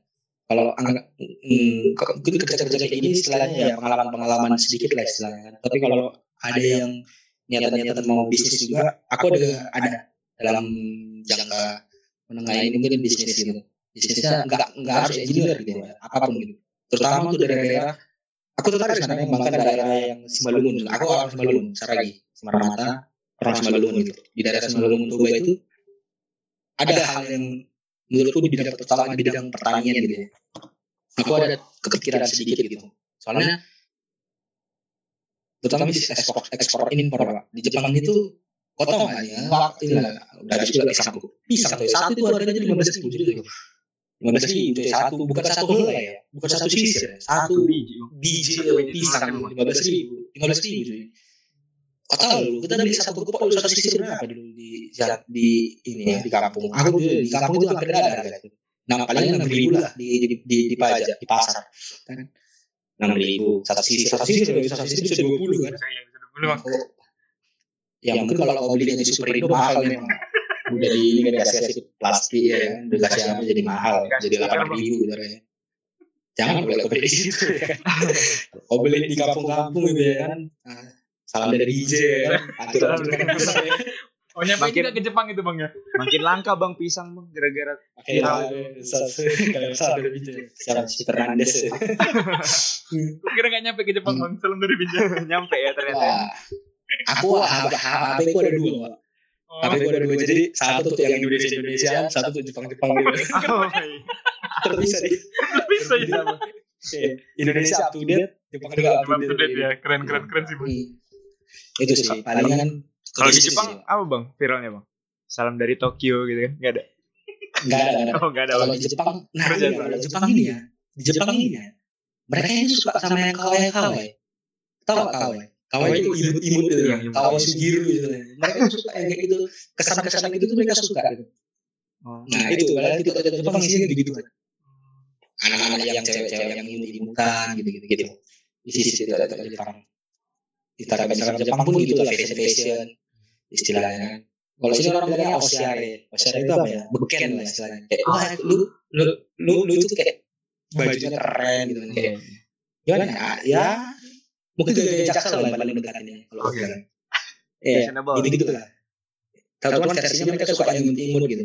kalau anggap hmm, mungkin kerja-kerja kayak gini istilahnya ya pengalaman-pengalaman sedikit lah istilahnya kan. tapi kalau ada yang niatan-niatan mau bisnis juga aku ada ada dalam jangka menengah ini mungkin bisnis gitu. Bisnisnya nggak nggak harus engineer gitu ya apa pun gitu. Terutama untuk daerah-daerah aku tertarik sebenarnya bahkan daerah yang Simalungun. Aku orang Simalungun Saragi Semarang orang Simalungun gitu. Di daerah Simalungun Toba itu ada hal yang menurutku di bidang pertanian di bidang pertanian gitu ya. Aku ada kepikiran sedikit gitu. Soalnya terutama di ekspor ekspor ini impor di Jepang itu kotor aja waktu itu udah ada juga pisang pisang. Satu itu harganya lima belas ribu gitu. 15 ribu dari satu bukan satu helai ya? ya? bukan satu sisir ya? ya? satu biji biji pisang kan? 15 ribu. 15 ribu cuy. Kau tahu? lu, kita beli satu kupon satu sisir berapa dulu di di ini ya di kampung. Aku dulu di kampung itu hampir ada harga itu. Nah paling enam ribu lah di di di, di pajak di pasar. Kan. Enam ribu satu sisir satu sisir satu sisir bisa dua puluh kan. Ya mungkin kalau kau beli di super itu mahal memang udah di ini kan dikasih kasih plastik ya kan udah kasih apa jadi mahal Dikasih jadi delapan ribu gitu ya jangan beli di situ ya kau beli di kampung-kampung gitu ya kan Ah, salam dari DJ ya kan atur Salam dari DJ. Oh nyampe Makin- juga ke Jepang itu bang ya? makin langka bang pisang bang gara-gara kayak kayak salam dari DJ salam si Fernandes ya. Kira gak nyampe ke Jepang bang. Salam dari Binjai. *laughs* nyampe ya ternyata Wah, aku HP ku ada dua. Oh, HP ku ada dua jadi satu tuh yang Indonesia Indonesia satu tuh Jepang Jepang gitu *laughs* oh, iya. terpisah di bisa ya. Indonesia up to date, Jepang juga up to date. ya. Keren keren keren sih bang. Hmm. Itu sih palingan kalau di. Jepang apa bang viralnya bang salam dari Tokyo gitu kan nggak ada nggak ada oh nggak ada Kalau di Jepang, nah iya, kalau Jepang ini ya, di Jepang ini ya, mereka ini suka sama yang kawaii kawaii. Tahu kawaii? Kawaii itu imut imut itu, Yang imut. kawaii sugiru gitu. Mereka suka yang kayak gitu, kesan kesan gitu tuh mereka suka. Gitu. oh. Nah itu, padahal itu kalau Jepang isinya gitu kan. Anak-anak yang cewek-cewek yang imut imutan gitu gitu gitu. Isi isi itu ada di Jepang. Di Tara misalkan Jepang pun gitu lah fashion fashion istilahnya. Kalau sini orang bilangnya osiare. Osiare itu apa ya? Beken lah istilahnya. Kayak, wah lu lu lu lu itu kayak bajunya keren gitu kan. Kayak gimana ya? Ya mungkin gaya jaksel lah yang paling dekatnya kalau Oke. aku bilang. Iya, Fashionable. gitu gitu lah. Kalau teman versinya mereka suka yang imut-imut gitu.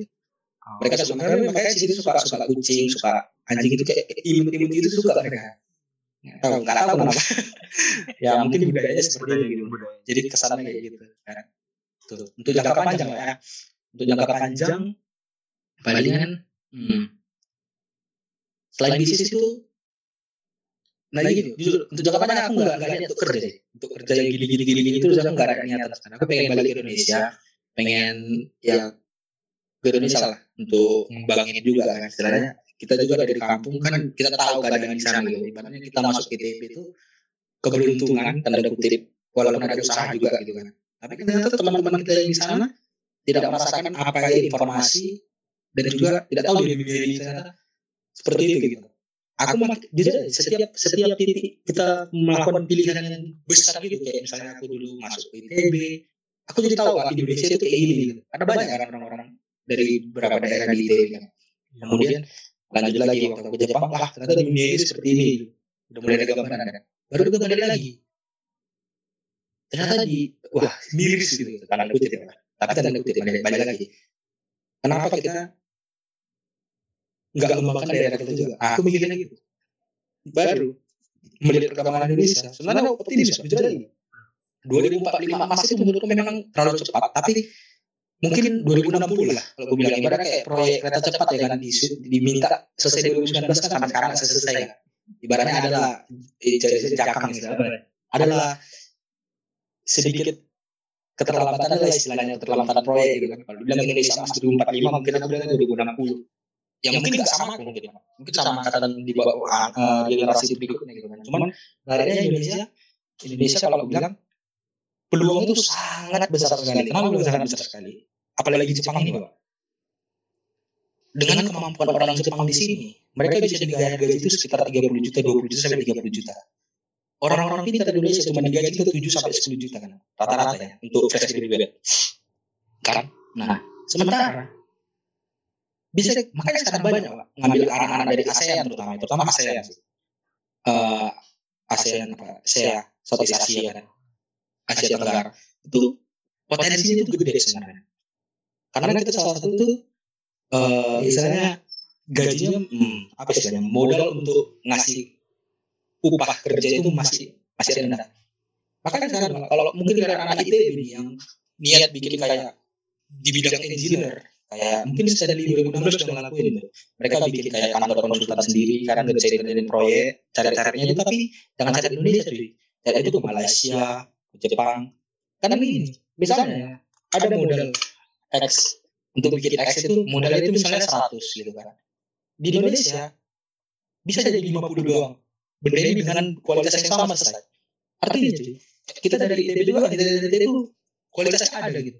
Oh. Mereka suka karena makanya sih suka suka kucing, suka anjing itu kayak kayak imut-imut itu suka mereka. Nggak Tahu nggak tahu kenapa. *laughs* ya mungkin budayanya seperti itu gitu. budaya. Jadi kesannya kayak gitu. Kan. Tuh. Untuk jangka panjang lah ya. Untuk jangka panjang palingan hmm, selain bisnis itu nah gitu. jujur untuk jangka panjang aku nggak nggak niat untuk kerja sih. Untuk kerja yang gini gini gini gini terus aku nggak ada niatan sekarang aku pengen balik ke Indonesia pengen ya ke Indonesia lah untuk ngembangin juga kan. Istilahnya kita juga dari kampung kan kita tahu keadaan di sana gitu. Ibaratnya kita masuk ITB itu keberuntungan tanda kutip walaupun ada usaha juga gitu kan. Tapi ternyata teman-teman kita yang di sana tidak merasakan apa ya informasi dan juga tidak tahu dunia di sana seperti itu gitu aku mak jadi setiap setiap titik kita melakukan pilihan yang besar gitu kayak misalnya aku dulu masuk ke ITB aku jadi tahu ah, Indonesia itu kayak gini gitu. Karena banyak kan orang-orang dari beberapa daerah di ITB kan kemudian lanjut lagi waktu aku ke Jepang wah ternyata dunia ini seperti ini gitu. udah mulai ada gambaran kan. Baru juga balik lagi. Ternyata di wah miris gitu tanda kutip ya. Tapi tanda kutip balik lagi. Kenapa kita nggak mengembangkan daerah kita juga. Aku mikirnya gitu. Baru. Melihat perkembangan Indonesia. Sebenarnya optimis jujur lagi 2045 emas itu menurutku memang terlalu cepat. Tapi mungkin 2060 lah. Kalau gue bilang ibarat kayak proyek kereta cepat ya kan diminta selesai 2019 kan sampai sekarang nggak selesai kan. Ibaratnya adalah eh, jakang adalah sedikit keterlambatan adalah istilahnya keterlambatan proyek gitu kan. Kalau bilang Indonesia emas 2045 mungkin aku bilang 2060 ya mungkin nggak sama mungkin mungkin sama angkatan di bawah uh, generasi berikutnya gitu kan. cuman akhirnya Indonesia Indonesia kalau bilang peluang itu sangat besar sekali. kenapa bilang sangat besar sekali. apalagi Jepang ini pak. Dengan kemampuan orang Jepang di sini mereka bisa digaji gaji itu sekitar 30 juta 20 juta sampai 30 juta. Orang-orang pintar di Indonesia cuma digaji ke 7 sampai 10 juta kan rata-rata ya untuk fresh graduate. Kan? Nah sementara bisa makanya sekarang banyak Pak, ngambil anak-anak dari ASEAN terutama terutama ASEAN. Sih. Eh, ASEAN apa? ASEAN Southeast Asia. Kan. Asia Tenggara. Itu potensinya itu gede sebenarnya. Karena kita salah satu itu eh misalnya gajinya hmm, apa istilahnya modal untuk ngasih upah kerja itu masih masih rendah. Makanya sekarang kalau mungkin ada anak ITB nih yang niat bikin kayak di bidang engineer kayak mungkin sudah dari 2016 sudah ngelakuin itu mereka bikin kayak kantor konsultan sendiri karena nggak bisa internetin proyek cari-carinya itu tapi jangan cari di Indonesia cuy cari itu ke Malaysia ke Jepang karena ini misalnya ada modal X untuk bikin X itu modalnya itu misalnya 100 gitu kan. Di Indonesia bisa jadi 50 doang. Benda ini dengan kualitas yang sama selesai. Artinya cuy, kita dari ITB juga kita dari ITB itu kualitasnya ada gitu.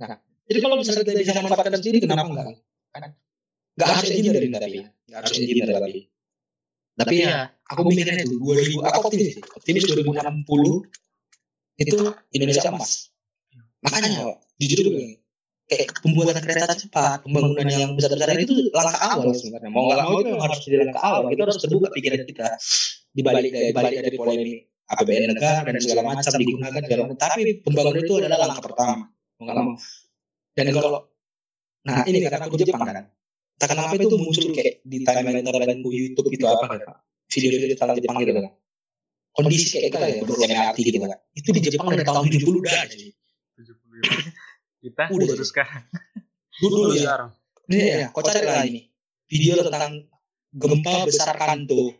Nah, jadi kalau misalnya kita bisa memanfaatkan sendiri kenapa enggak? Kan? Enggak harus engineering tapi, enggak harus engineer tapi. Tapi ya, aku mikirnya itu 2000, aku optimis, optimis 2060 itu Indonesia emas. Makanya, jujur juga, kayak pembuatan kereta cepat, pembangunan yang besar-besaran itu langkah awal sebenarnya. Mau nggak mau itu harus jadi langkah awal. Kita harus terbuka pikiran kita di balik dari balik dari polemik APBN negara dan segala macam digunakan segala macam. Tapi pembangunan itu adalah langkah pertama. Mau nggak mau. Dan kalau nah ini karena aku di Jepang kan. Tak kenapa itu muncul kayak di timeline timeline YouTube itu apa kan? Video-video tentang Jepang gitu kan. Kondisi kayak kita ya, MRT gitu kan. Itu di Jepang dari tahun 70 udah. 70 kita Udah. baru sekarang Dulu ya. sekarang. Ini ya, kau cari lah ini. Video tentang gempa besar Kanto.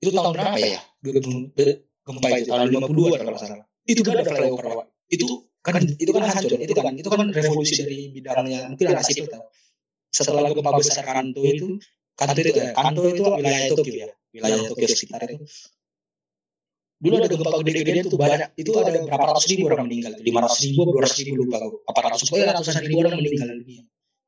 Itu tahun berapa ya? 2000 be- gempa itu tahun 52 kalau salah. Itu kan ada flyover Pak. Itu kan itu kan hancur. Itu kan itu kan revolusi dari bidangnya mungkin anak sipil tahu. Setelah gempa besar Kanto itu Kanto itu ya, Kanto itu wilayah Tokyo ya. Wilayah Tokyo sekitar itu. Dulu ada gempa gede-gedean tuh banyak. Itu ada berapa ratus ribu orang meninggal. Lima ratus ribu, dua ratus ribu lupa aku. Apa ratus? Pokoknya ratusan ribu orang meninggal dunia.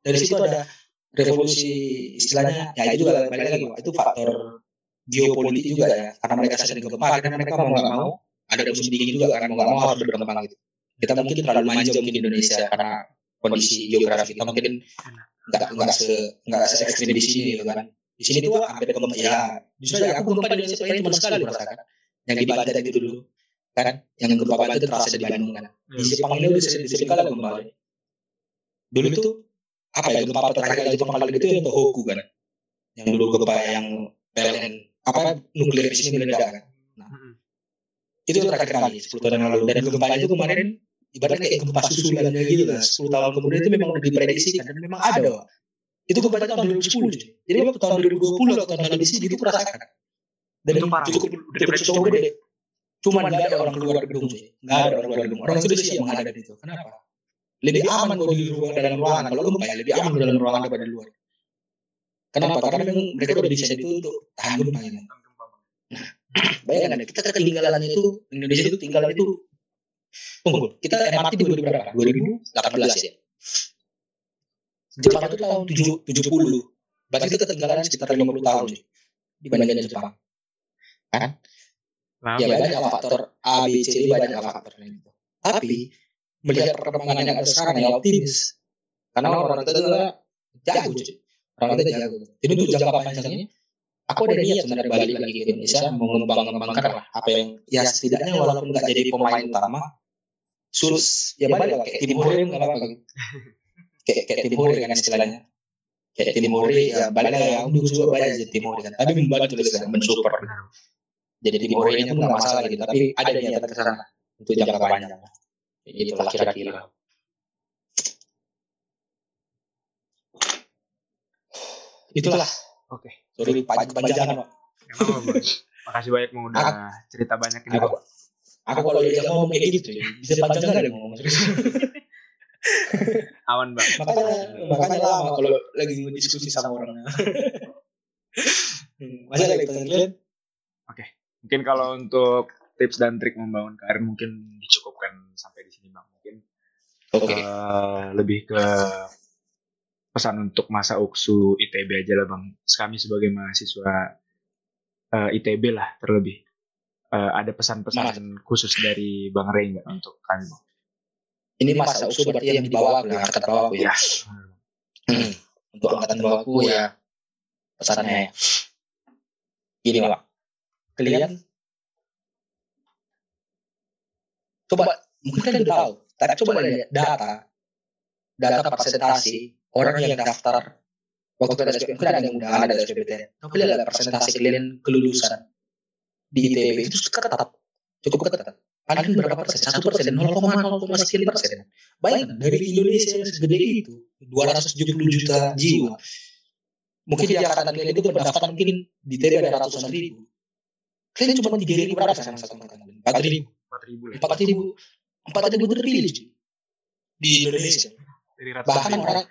Dari situ ada revolusi istilahnya ya itu juga balik lagi itu faktor geopolitik juga ya karena mereka sering gempa karena mereka mau nggak mau ada musim dingin juga karena mau nggak mau harus berkembang gitu kita mungkin terlalu manja mungkin di Indonesia karena kondisi geografi kita mungkin nggak nggak se nggak se ekstrim di sini gitu kan. Di sini tuh hampir gempa ya justru ya aku gempa di Indonesia paling cuma sekali merasakan yang di Banten itu dulu kan? Yang gempa Banten terasa di Bandung kan? Di Jepang ini udah sering sering kali gempa dulu itu apa ya gempa terakhir kali Jepang kali itu yang Tohoku kan? Yang dulu gempa yang PLN apa nuklir di sini meledak kan? Itu terakhir kali 10 tahun yang lalu. Dan gempa itu kemarin ibaratnya kayak gempa susulannya gitu lah 10 tahun kemudian itu memang udah diprediksikan dan memang ada Wak. itu gempa tahun 2010 cuy. jadi memang tahun 2020 atau tahun di sini itu merasakan dan Itu parah. cukup cukup cukup gede. Cuman nggak ada orang keluar gedung cuy. Nggak ada orang keluar gedung. Orang itu siap menghadapi itu. Kenapa? Lebih aman kalau di ruang dalam ruangan. Kalau gempa ya lebih aman kalau dalam ruangan daripada di luar. Kenapa? Karena memang mereka udah desain itu untuk tahan gempa ini. *clears throat* Bayangkan kita ketinggalan itu Indonesia itu ketinggalan itu tunggu kita MRT di 2000 berapa? 2018 ya? Jepang itu tahun 7, 70 berarti itu ketinggalan sekitar 50 tahun cuy, dibandingkan Jepang. Lama. ya banyak faktor A B C D banyak faktor itu. Tapi melihat perkembangan yang ada sekarang ya optimis karena orang itu adalah jago cuy. Orang itu jago. Jadi untuk jangka panjangnya aku ada niat sebenarnya balik lagi ke Indonesia mengembang-ngembangkan lah apa yang ya setidaknya walaupun nggak jadi pemain utama sulus ya balik lah kayak tim Hore nggak apa-apa. Gitu. *laughs* kayak kayak tim Hore kan istilahnya. Kayak tim Hore ya balik ya. aku juga banyak jadi tim Hore kan. Tapi membantu lah mensupport jadi tim Hore nya pun nggak masalah gitu tapi ada niatan ke sana untuk jangka panjang. gitu lah kira-kira. itulah. Oke. sorry panjang-panjangan Pak. Nggak apa-apa, Bang. Makasih banyak mau udah cerita banyak ini. aku aku kalau diajak ngomong kayak gitu ya, bisa panjang nggak deh ngomong serius *laughs* Awan bang. makanya makanya lama kalau lagi diskusi sama orang *laughs* Hmm, masih ada pertanyaan Mungkin kalau untuk tips dan trik membangun karir mungkin dicukupkan sampai di sini bang. Mungkin oke eh, lebih ke pesan untuk masa uksu ITB aja lah bang. Kami sebagai mahasiswa eh, ITB lah terlebih. Eh, ada pesan-pesan khusus dari Bang Rey nggak untuk kami bang? ini masa usul berarti yang di bawah ya angkatan bawah ya Hmm. untuk angkatan bawahku ya pesannya ya. gini pak kalian coba mungkin kan udah tahu tapi coba lihat data data persentase orang yang daftar waktu ada SPM mungkin ada yang udah ada SPPTN tapi lihat persentase kalian kelulusan di ITB itu ketat cukup ketat paling berapa persen? satu persen nol koma nol koma sekian persen. bayangkan dari Indonesia yang segede itu 270 juta jiwa. Mungkin di angkatan kalian itu pendaftaran mungkin di ITB ada ratusan ribu. Kalian cuma tiga ribu berapa sama satu angkatan empat ribu. Empat ribu empat ribu. Empat ribu terpilih di Indonesia. Bahkan orang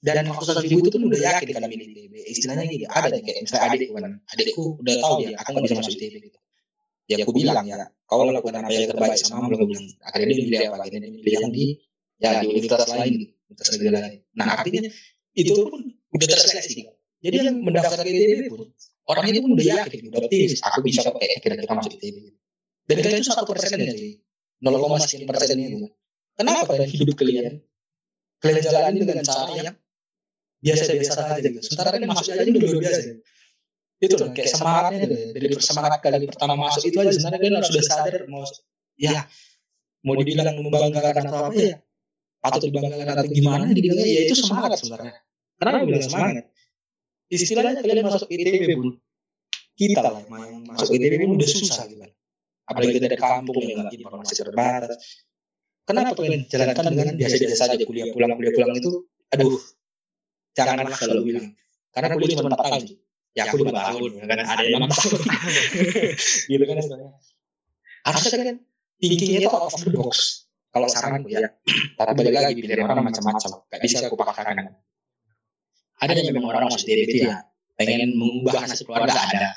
dan ratusan ribu itu pun udah yakin kan milih ITB istilahnya gini ada kayak misalnya adikku kan adikku udah tahu dia aku nggak bisa masuk ITB gitu. Ya aku bilang ya kau lakukan apa yang terbaik sama aku bilang. Akhirnya dia milih apa? Akhirnya dia milih yang di ya di universitas lain gitu. Universitas negeri lain. Nah artinya itu pun udah terseleksi kan. Jadi yang mendaftar ke ITB pun orang itu pun udah yakin udah optimis aku bisa kok kayak kira-kira masuk ITB gitu. dan itu satu persen dari 0, sekian persen itu kenapa kalian hidup kalian? Kalian jalani dengan cara yang biasa-biasa saja gitu. Sementara kan masuk aja udah luar biasa. Gitu. Itu loh, kayak semangatnya gitu. Dari semangat kali pertama masuk itu aja sebenarnya harus sudah sadar mau ya mau dibilang membanggakan atau apa ya atau dibanggakan atau gimana dibilangnya ya itu semangat sebenarnya. Kenapa bilang semangat? Istilahnya kalian masuk ITB pun kita lah yang masuk ITB pun udah susah gitu kan. Apalagi kita dari kampung yang informasi terbatas. Kenapa kalian jalankan dengan biasa-biasa saja kuliah pulang kuliah pulang itu aduh janganlah selalu bilang. Karena kuliah cuma 4 tahun ya aku 5 tahun. kan ada yang 6 tahun. *laughs* Gitu kan sebenarnya. Harusnya kan thinkingnya itu out of the box. Kalau saran ya *clears throat* tapi balik lagi pilihan orang macam-macam. Gak bisa aku paksakan. Ada yang memang orang masuk DB itu ya pengen mengubah nasib keluarga ada.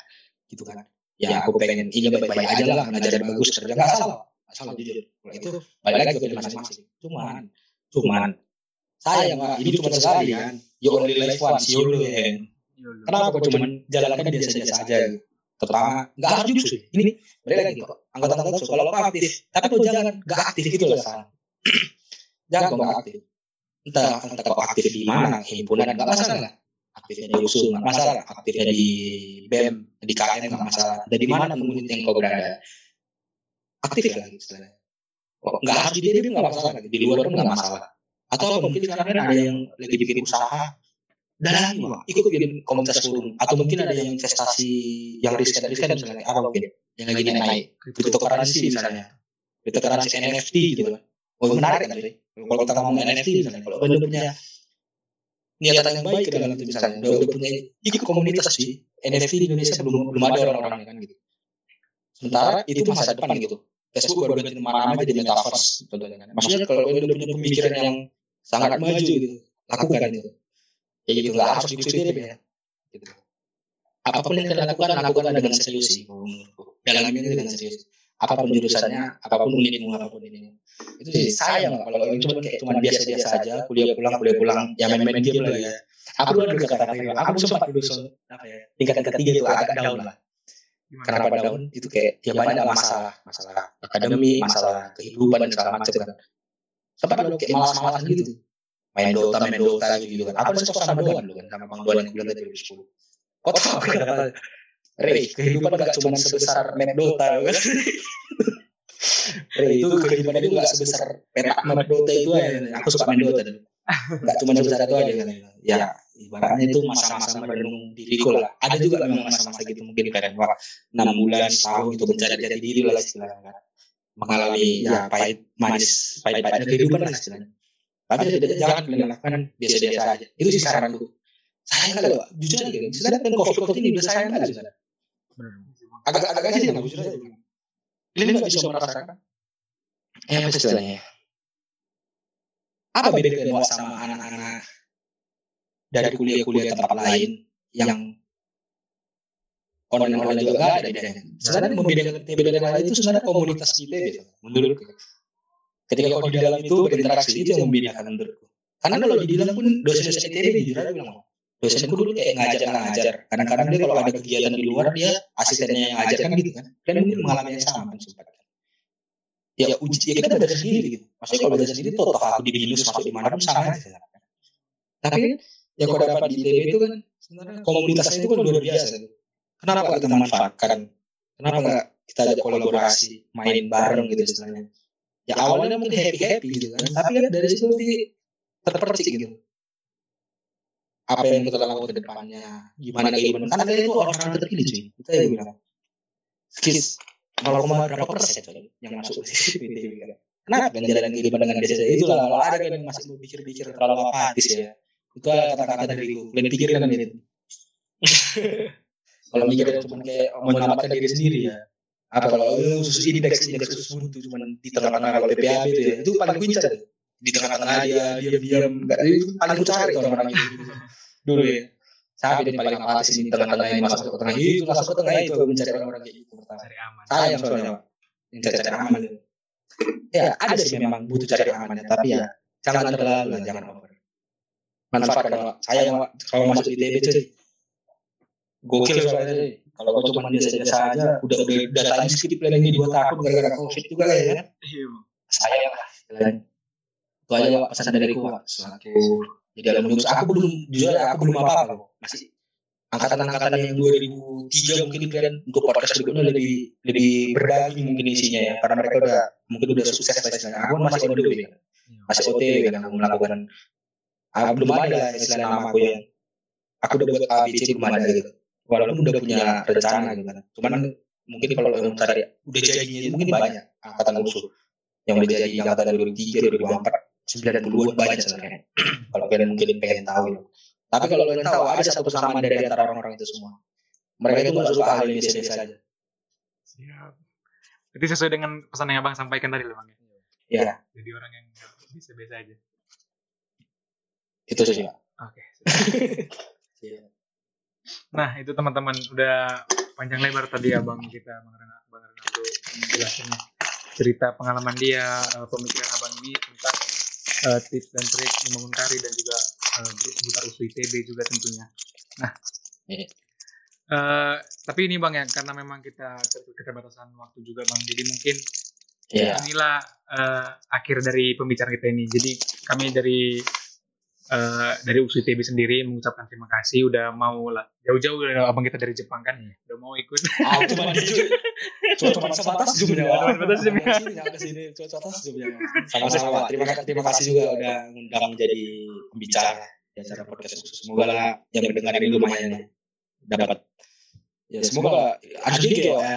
Gitu kan. Ya aku pengen ini baik-baik aja lah belajar bagus kerja nggak salah nggak salah jujur. Kalau itu balik lagi ke masing-masing. Cuman cuman pak ini cuma sekali kan you only live once you learn kenapa kok cuma jalankan biasa-biasa aja? gitu terutama nggak harus juga sih ini balik lagi kok anggota anggota kalau kau aktif tapi kok jangan nggak aktif gitu loh salah *clears throat* jangan kok nggak aktif. Entah entah kau aktif di mana? Himpunan nggak masalah. Aktifnya di usul nggak masalah. Aktifnya di bem di KM nggak masalah. Dari mana komunitas yang kau berada? Aktif ya lagi istilahnya Oh, nggak harus di DB nggak masalah di luar pun nggak masalah atau mungkin sekarang ada yang lagi bikin usaha dalami ikut bikin komunitas forum atau mungkin ada yang investasi yang riskan riskan misalnya apa mungkin yang lagi naik. naik. Cryptocurrency misalnya. Cryptocurrency NFT gitu kan. Oh menarik kan Dre? kalau kita ngomong NFT misalnya kalau udah punya niatan yang baik ke dalam itu misalnya udah, udah punya ikut komunitas sih NFT di Indonesia belum belum ada orang-orang kan gitu. Sementara itu masa depan gitu. Facebook baru ganti nama aja di metaverse contohnya kan. Maksudnya kalau udah punya pemikiran yang sangat maju gitu, lakukan itu. Ya gitu nggak harus diikuti ya. Gitu. Apa pun yang kalian lakukan, lakukan dengan serius sih. Dalam ini dengan serius. Apa pun jurusannya, apa pun unitmu, apa pun ini. Itu sih sayang lah kalau cuma kayak cuma biasa-biasa aja, kuliah pulang, kuliah pulang, ya main-main game lah ya. Aku dulu ada kata-kata aku sempat dulu so, apa ya, tingkat ketiga itu agak down lah kenapa down itu kayak ya banyak masalah masalah akademi masalah kehidupan dan segala macam kan sempat lo kayak malas-malasan gitu. Main Dota main Dota gitu kan. aku masih sama doan kan sama Bang Doan yang bilang tadi 2010 kau tahu kenapa Rey kehidupan gak cuma sebesar main Dota kan. *laughs* Rey itu kehidupan itu gak sebesar petak main Dota itu aja. aku suka main Dota. gak cuma sebesar itu aja kan. Ya ibaratnya itu masa-masa merenung diriku lah. Ada juga memang masa-masa gitu mungkin kayak wah enam bulan setahun itu mencari jati diri lah istilahnya kan mengalami ya pahit manis pahit pahitnya kehidupan lah istilahnya. tapi jangan kalian lakukan biasa-biasa aja. itu sih saranku sayang kali pak jujur aja kan sekarang kan covid covid ini udah sayang kali sekarang agak agak sih nggak jujur aja. ini nggak bisa merasakan? eh apa istilahnya? apa beda kedua sama anak-anak dari kuliah-kuliah tempat lain yang online-online juga gak ada bedanya. Sebenarnya membedakan dari lain itu sebenarnya komunitas kita gitu. Menurutku. Ketika kau di dalam itu berinteraksi itu yang membedakan menurutku. Karena kalau di dalam pun dosen-dosen ITB jujur aja bilang, dosenku dulu kayak ngajar-ngajar. Kadang-kadang dia kalau ada kegiatan di luar dia asistennya yang ngajar kan gitu kan. Dan mungkin mengalami yang sama kan sempat. Ya uji ya kita belajar sendiri gitu. Maksudnya kalau belajar sendiri toh aku di binus masuk di mana pun sama aja. Tapi yang kau dapat di ITB itu kan sebenarnya komunitasnya itu kan luar biasa. Kenapa kita manfaatkan? Kenapa nggak kita ajak kolaborasi, main bareng gitu istilahnya? Ya awalnya mungkin happy happy gitu kan, tapi kan dari situ nanti terpercik gitu. Apa yang kita lakukan ke depannya, gimana kehidupan? Karena kita itu orang-orang terpilih cuy. Kita yang bilang. Skis, kalau kemarin berapa persen yang masuk ke ITB kan? Kenapa kan jalan kehidupan dengan biasa itu lah. Kalau ada kan yang masih mau pikir-pikir terlalu apatis ya itu ada kata-kata dariku kalian pikirkan itu *laughs* kalau mikir cuma kayak menyelamatkan diri sendiri ya. Apa kalau khusus indeks indeks khusus buntu cuma di tengah-tengah kalau PPAB itu ya itu paling kunci di tengah-tengah dia diam-diam nggak itu paling ku cari tuh orang-orang itu dulu ya. Sampai dia paling apatis ini tengah-tengah ini masuk ke tengah itu masuk ke tengah itu aku mencari orang-orang kayak gitu pertama. Cari aman. Sayang soalnya. Yang cari cari aman itu ya ada sih memang butuh cari aman ya tapi ya jangan terlalu jangan over. Manfaat kalau saya yang kalau masuk di ITB cuy gokil soalnya kalau kau cuma biasa-biasa aja udah udah udah tadi skip plan ini dua tahun gara-gara *laughs* covid juga lah ya saya lah itu aja Pak, pesan dari Pak. selaku jadi alumni Unsus. aku belum jujur aku belum apa apa masih angkatan-angkatan yang 2003 mungkin kalian untuk podcast berikutnya lebih lebih berdaging mungkin isinya ya. Karena mereka udah mungkin udah sukses lah istilahnya. Aku masih ODW kan masih OTW kan aku melakukan. Ah, belum ada lah istilah nama aku yang aku udah buat ABC belum ada gitu walaupun udah punya rencana gitu kan. Cuman mungkin kalau yang cari udah jadinya mungkin banyak. Angkatan usul yang udah jadi angkatan 2003 2004 92 banyak sebenarnya. *clears throat* Kalau kalian mungkin pengen tahu ya. Tapi kalau kalian tahu ada satu kesamaan dari antara orang-orang itu semua. Mereka itu nggak suka hal yang biasa-biasa aja. Siap. Berarti sesuai dengan pesan yang abang sampaikan tadi loh bang ya? Ya. Jadi orang yang biasa-biasa aja. Itu sih Pak. oke. *laughs* Iya. Nah itu teman-teman udah panjang lebar tadi abang kita bang Renaldo, bang Renaldo menjelaskan cerita pengalaman dia, eh, pemikiran abang ini tentang eh, tips dan trik membangun karir dan juga eh, seputar usul ITB juga tentunya. Nah, eh, tapi ini bang ya karena memang kita ter- keterbatasan waktu juga bang, jadi mungkin Iya. inilah eh, akhir dari pembicaraan kita ini. Jadi kami dari eh, dari USU ITB sendiri mengucapkan terima kasih udah mau lah jauh-jauh udah abang kita dari Jepang kan udah mau ikut Ah, cuma di cuma cuma sebatas ya. Sini, ke sini, cuma sebatas zoomnya Pak. sama-sama terima kasih terima kasih juga udah undang menjadi pembicara di acara podcast khusus semoga lah yang mendengar ini lumayan ya, dapat ya semoga ada juga ya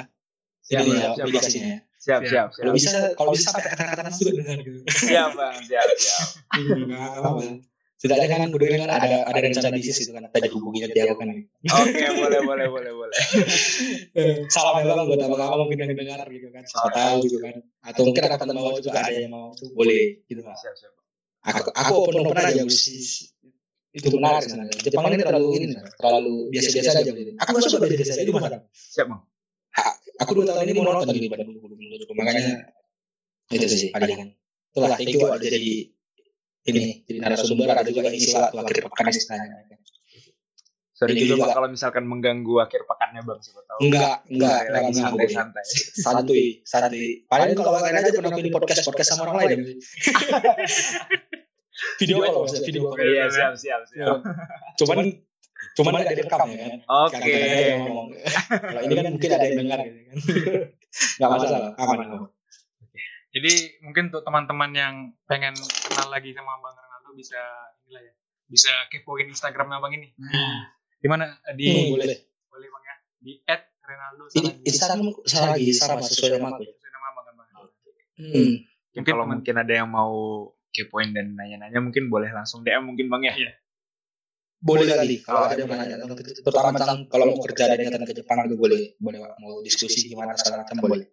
Siap, ya siap, ya. Siap, siap, kalau siap. bisa kalau bisa sampai kata-kata juga dengar gitu Siap, Bang. Siap, siap. Setidaknya kan kudu kan ada ada rencana bisnis itu kan tadi hubungi aku kan. Oke, boleh, boleh, boleh, boleh. *laughs* salam ya bang buat abang-abang mungkin yang dengar gitu kan siapa tahu gitu kan. Atau mungkin angkatan bawah juga ada yang mau tuh boleh gitu kan Siap, siap. aku aku open open aja usis itu menarik sebenarnya. Jepang ini terlalu ini terlalu biasa-biasa aja gitu. aku nggak suka biasa-biasa itu masalah Siap, Bang. aku dua tahun ini mau nonton di Bandung dulu makanya itu sih palingan. Itulah thank you ada jadi ini jadi narasumber ada juga isi waktu akhir pekan istilahnya Sorry juga, Pak, juga. kalau misalkan mengganggu akhir pekannya, Bang. Siapa tahu. enggak enggak Lagi enggak enggak santai-santai. santuy santuy paling kalau kalian aja pernah pilih podcast podcast sama orang lain *laughs* video call maksudnya video call Iya, siap, siap, siap. cuman cuman nggak direkam ya kan Oke. Ada kalau ini kan mungkin ada yang dengar gitu kan nggak masalah aman aman jadi mungkin untuk teman-teman yang pengen kenal lagi sama bang Renaldo bisa inilah ya bisa kepoin Instagramnya bang ini. Di mana di Hmm, boleh boleh bang ya. Di Renaldo ini. Instagram saya lagi sama sesuai nama aku. Sesuai nama kan bang? Hmm. Mungkin kalau mungkin ada yang mau kepoin dan nanya-nanya mungkin boleh langsung DM mungkin Bang ya. boleh kali. kalau ada yang nanya terutama tentang kalau mau kerja dan niatan ke Jepang itu boleh. Boleh mau diskusi gimana macam boleh.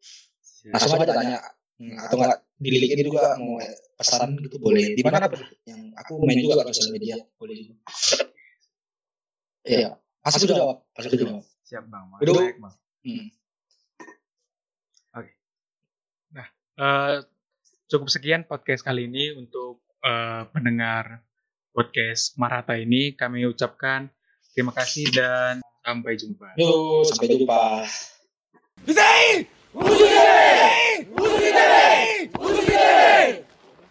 Langsung aja tanya Hmm, atau nggak di LinkedIn juga mau pesan gitu boleh. Di mana apa? Yang aku main juga ke sosial media boleh juga. Iya. Pasti aku jawab pasti aku jawab. Siap Bang. Udah. Baik, Bang. hmm. Eh, cukup sekian podcast kali ini untuk eh, pendengar podcast Marata ini. Kami ucapkan terima kasih dan sampai jumpa. Yuk sampai jumpa 우승 대회! 우승 대회! 우승 대회!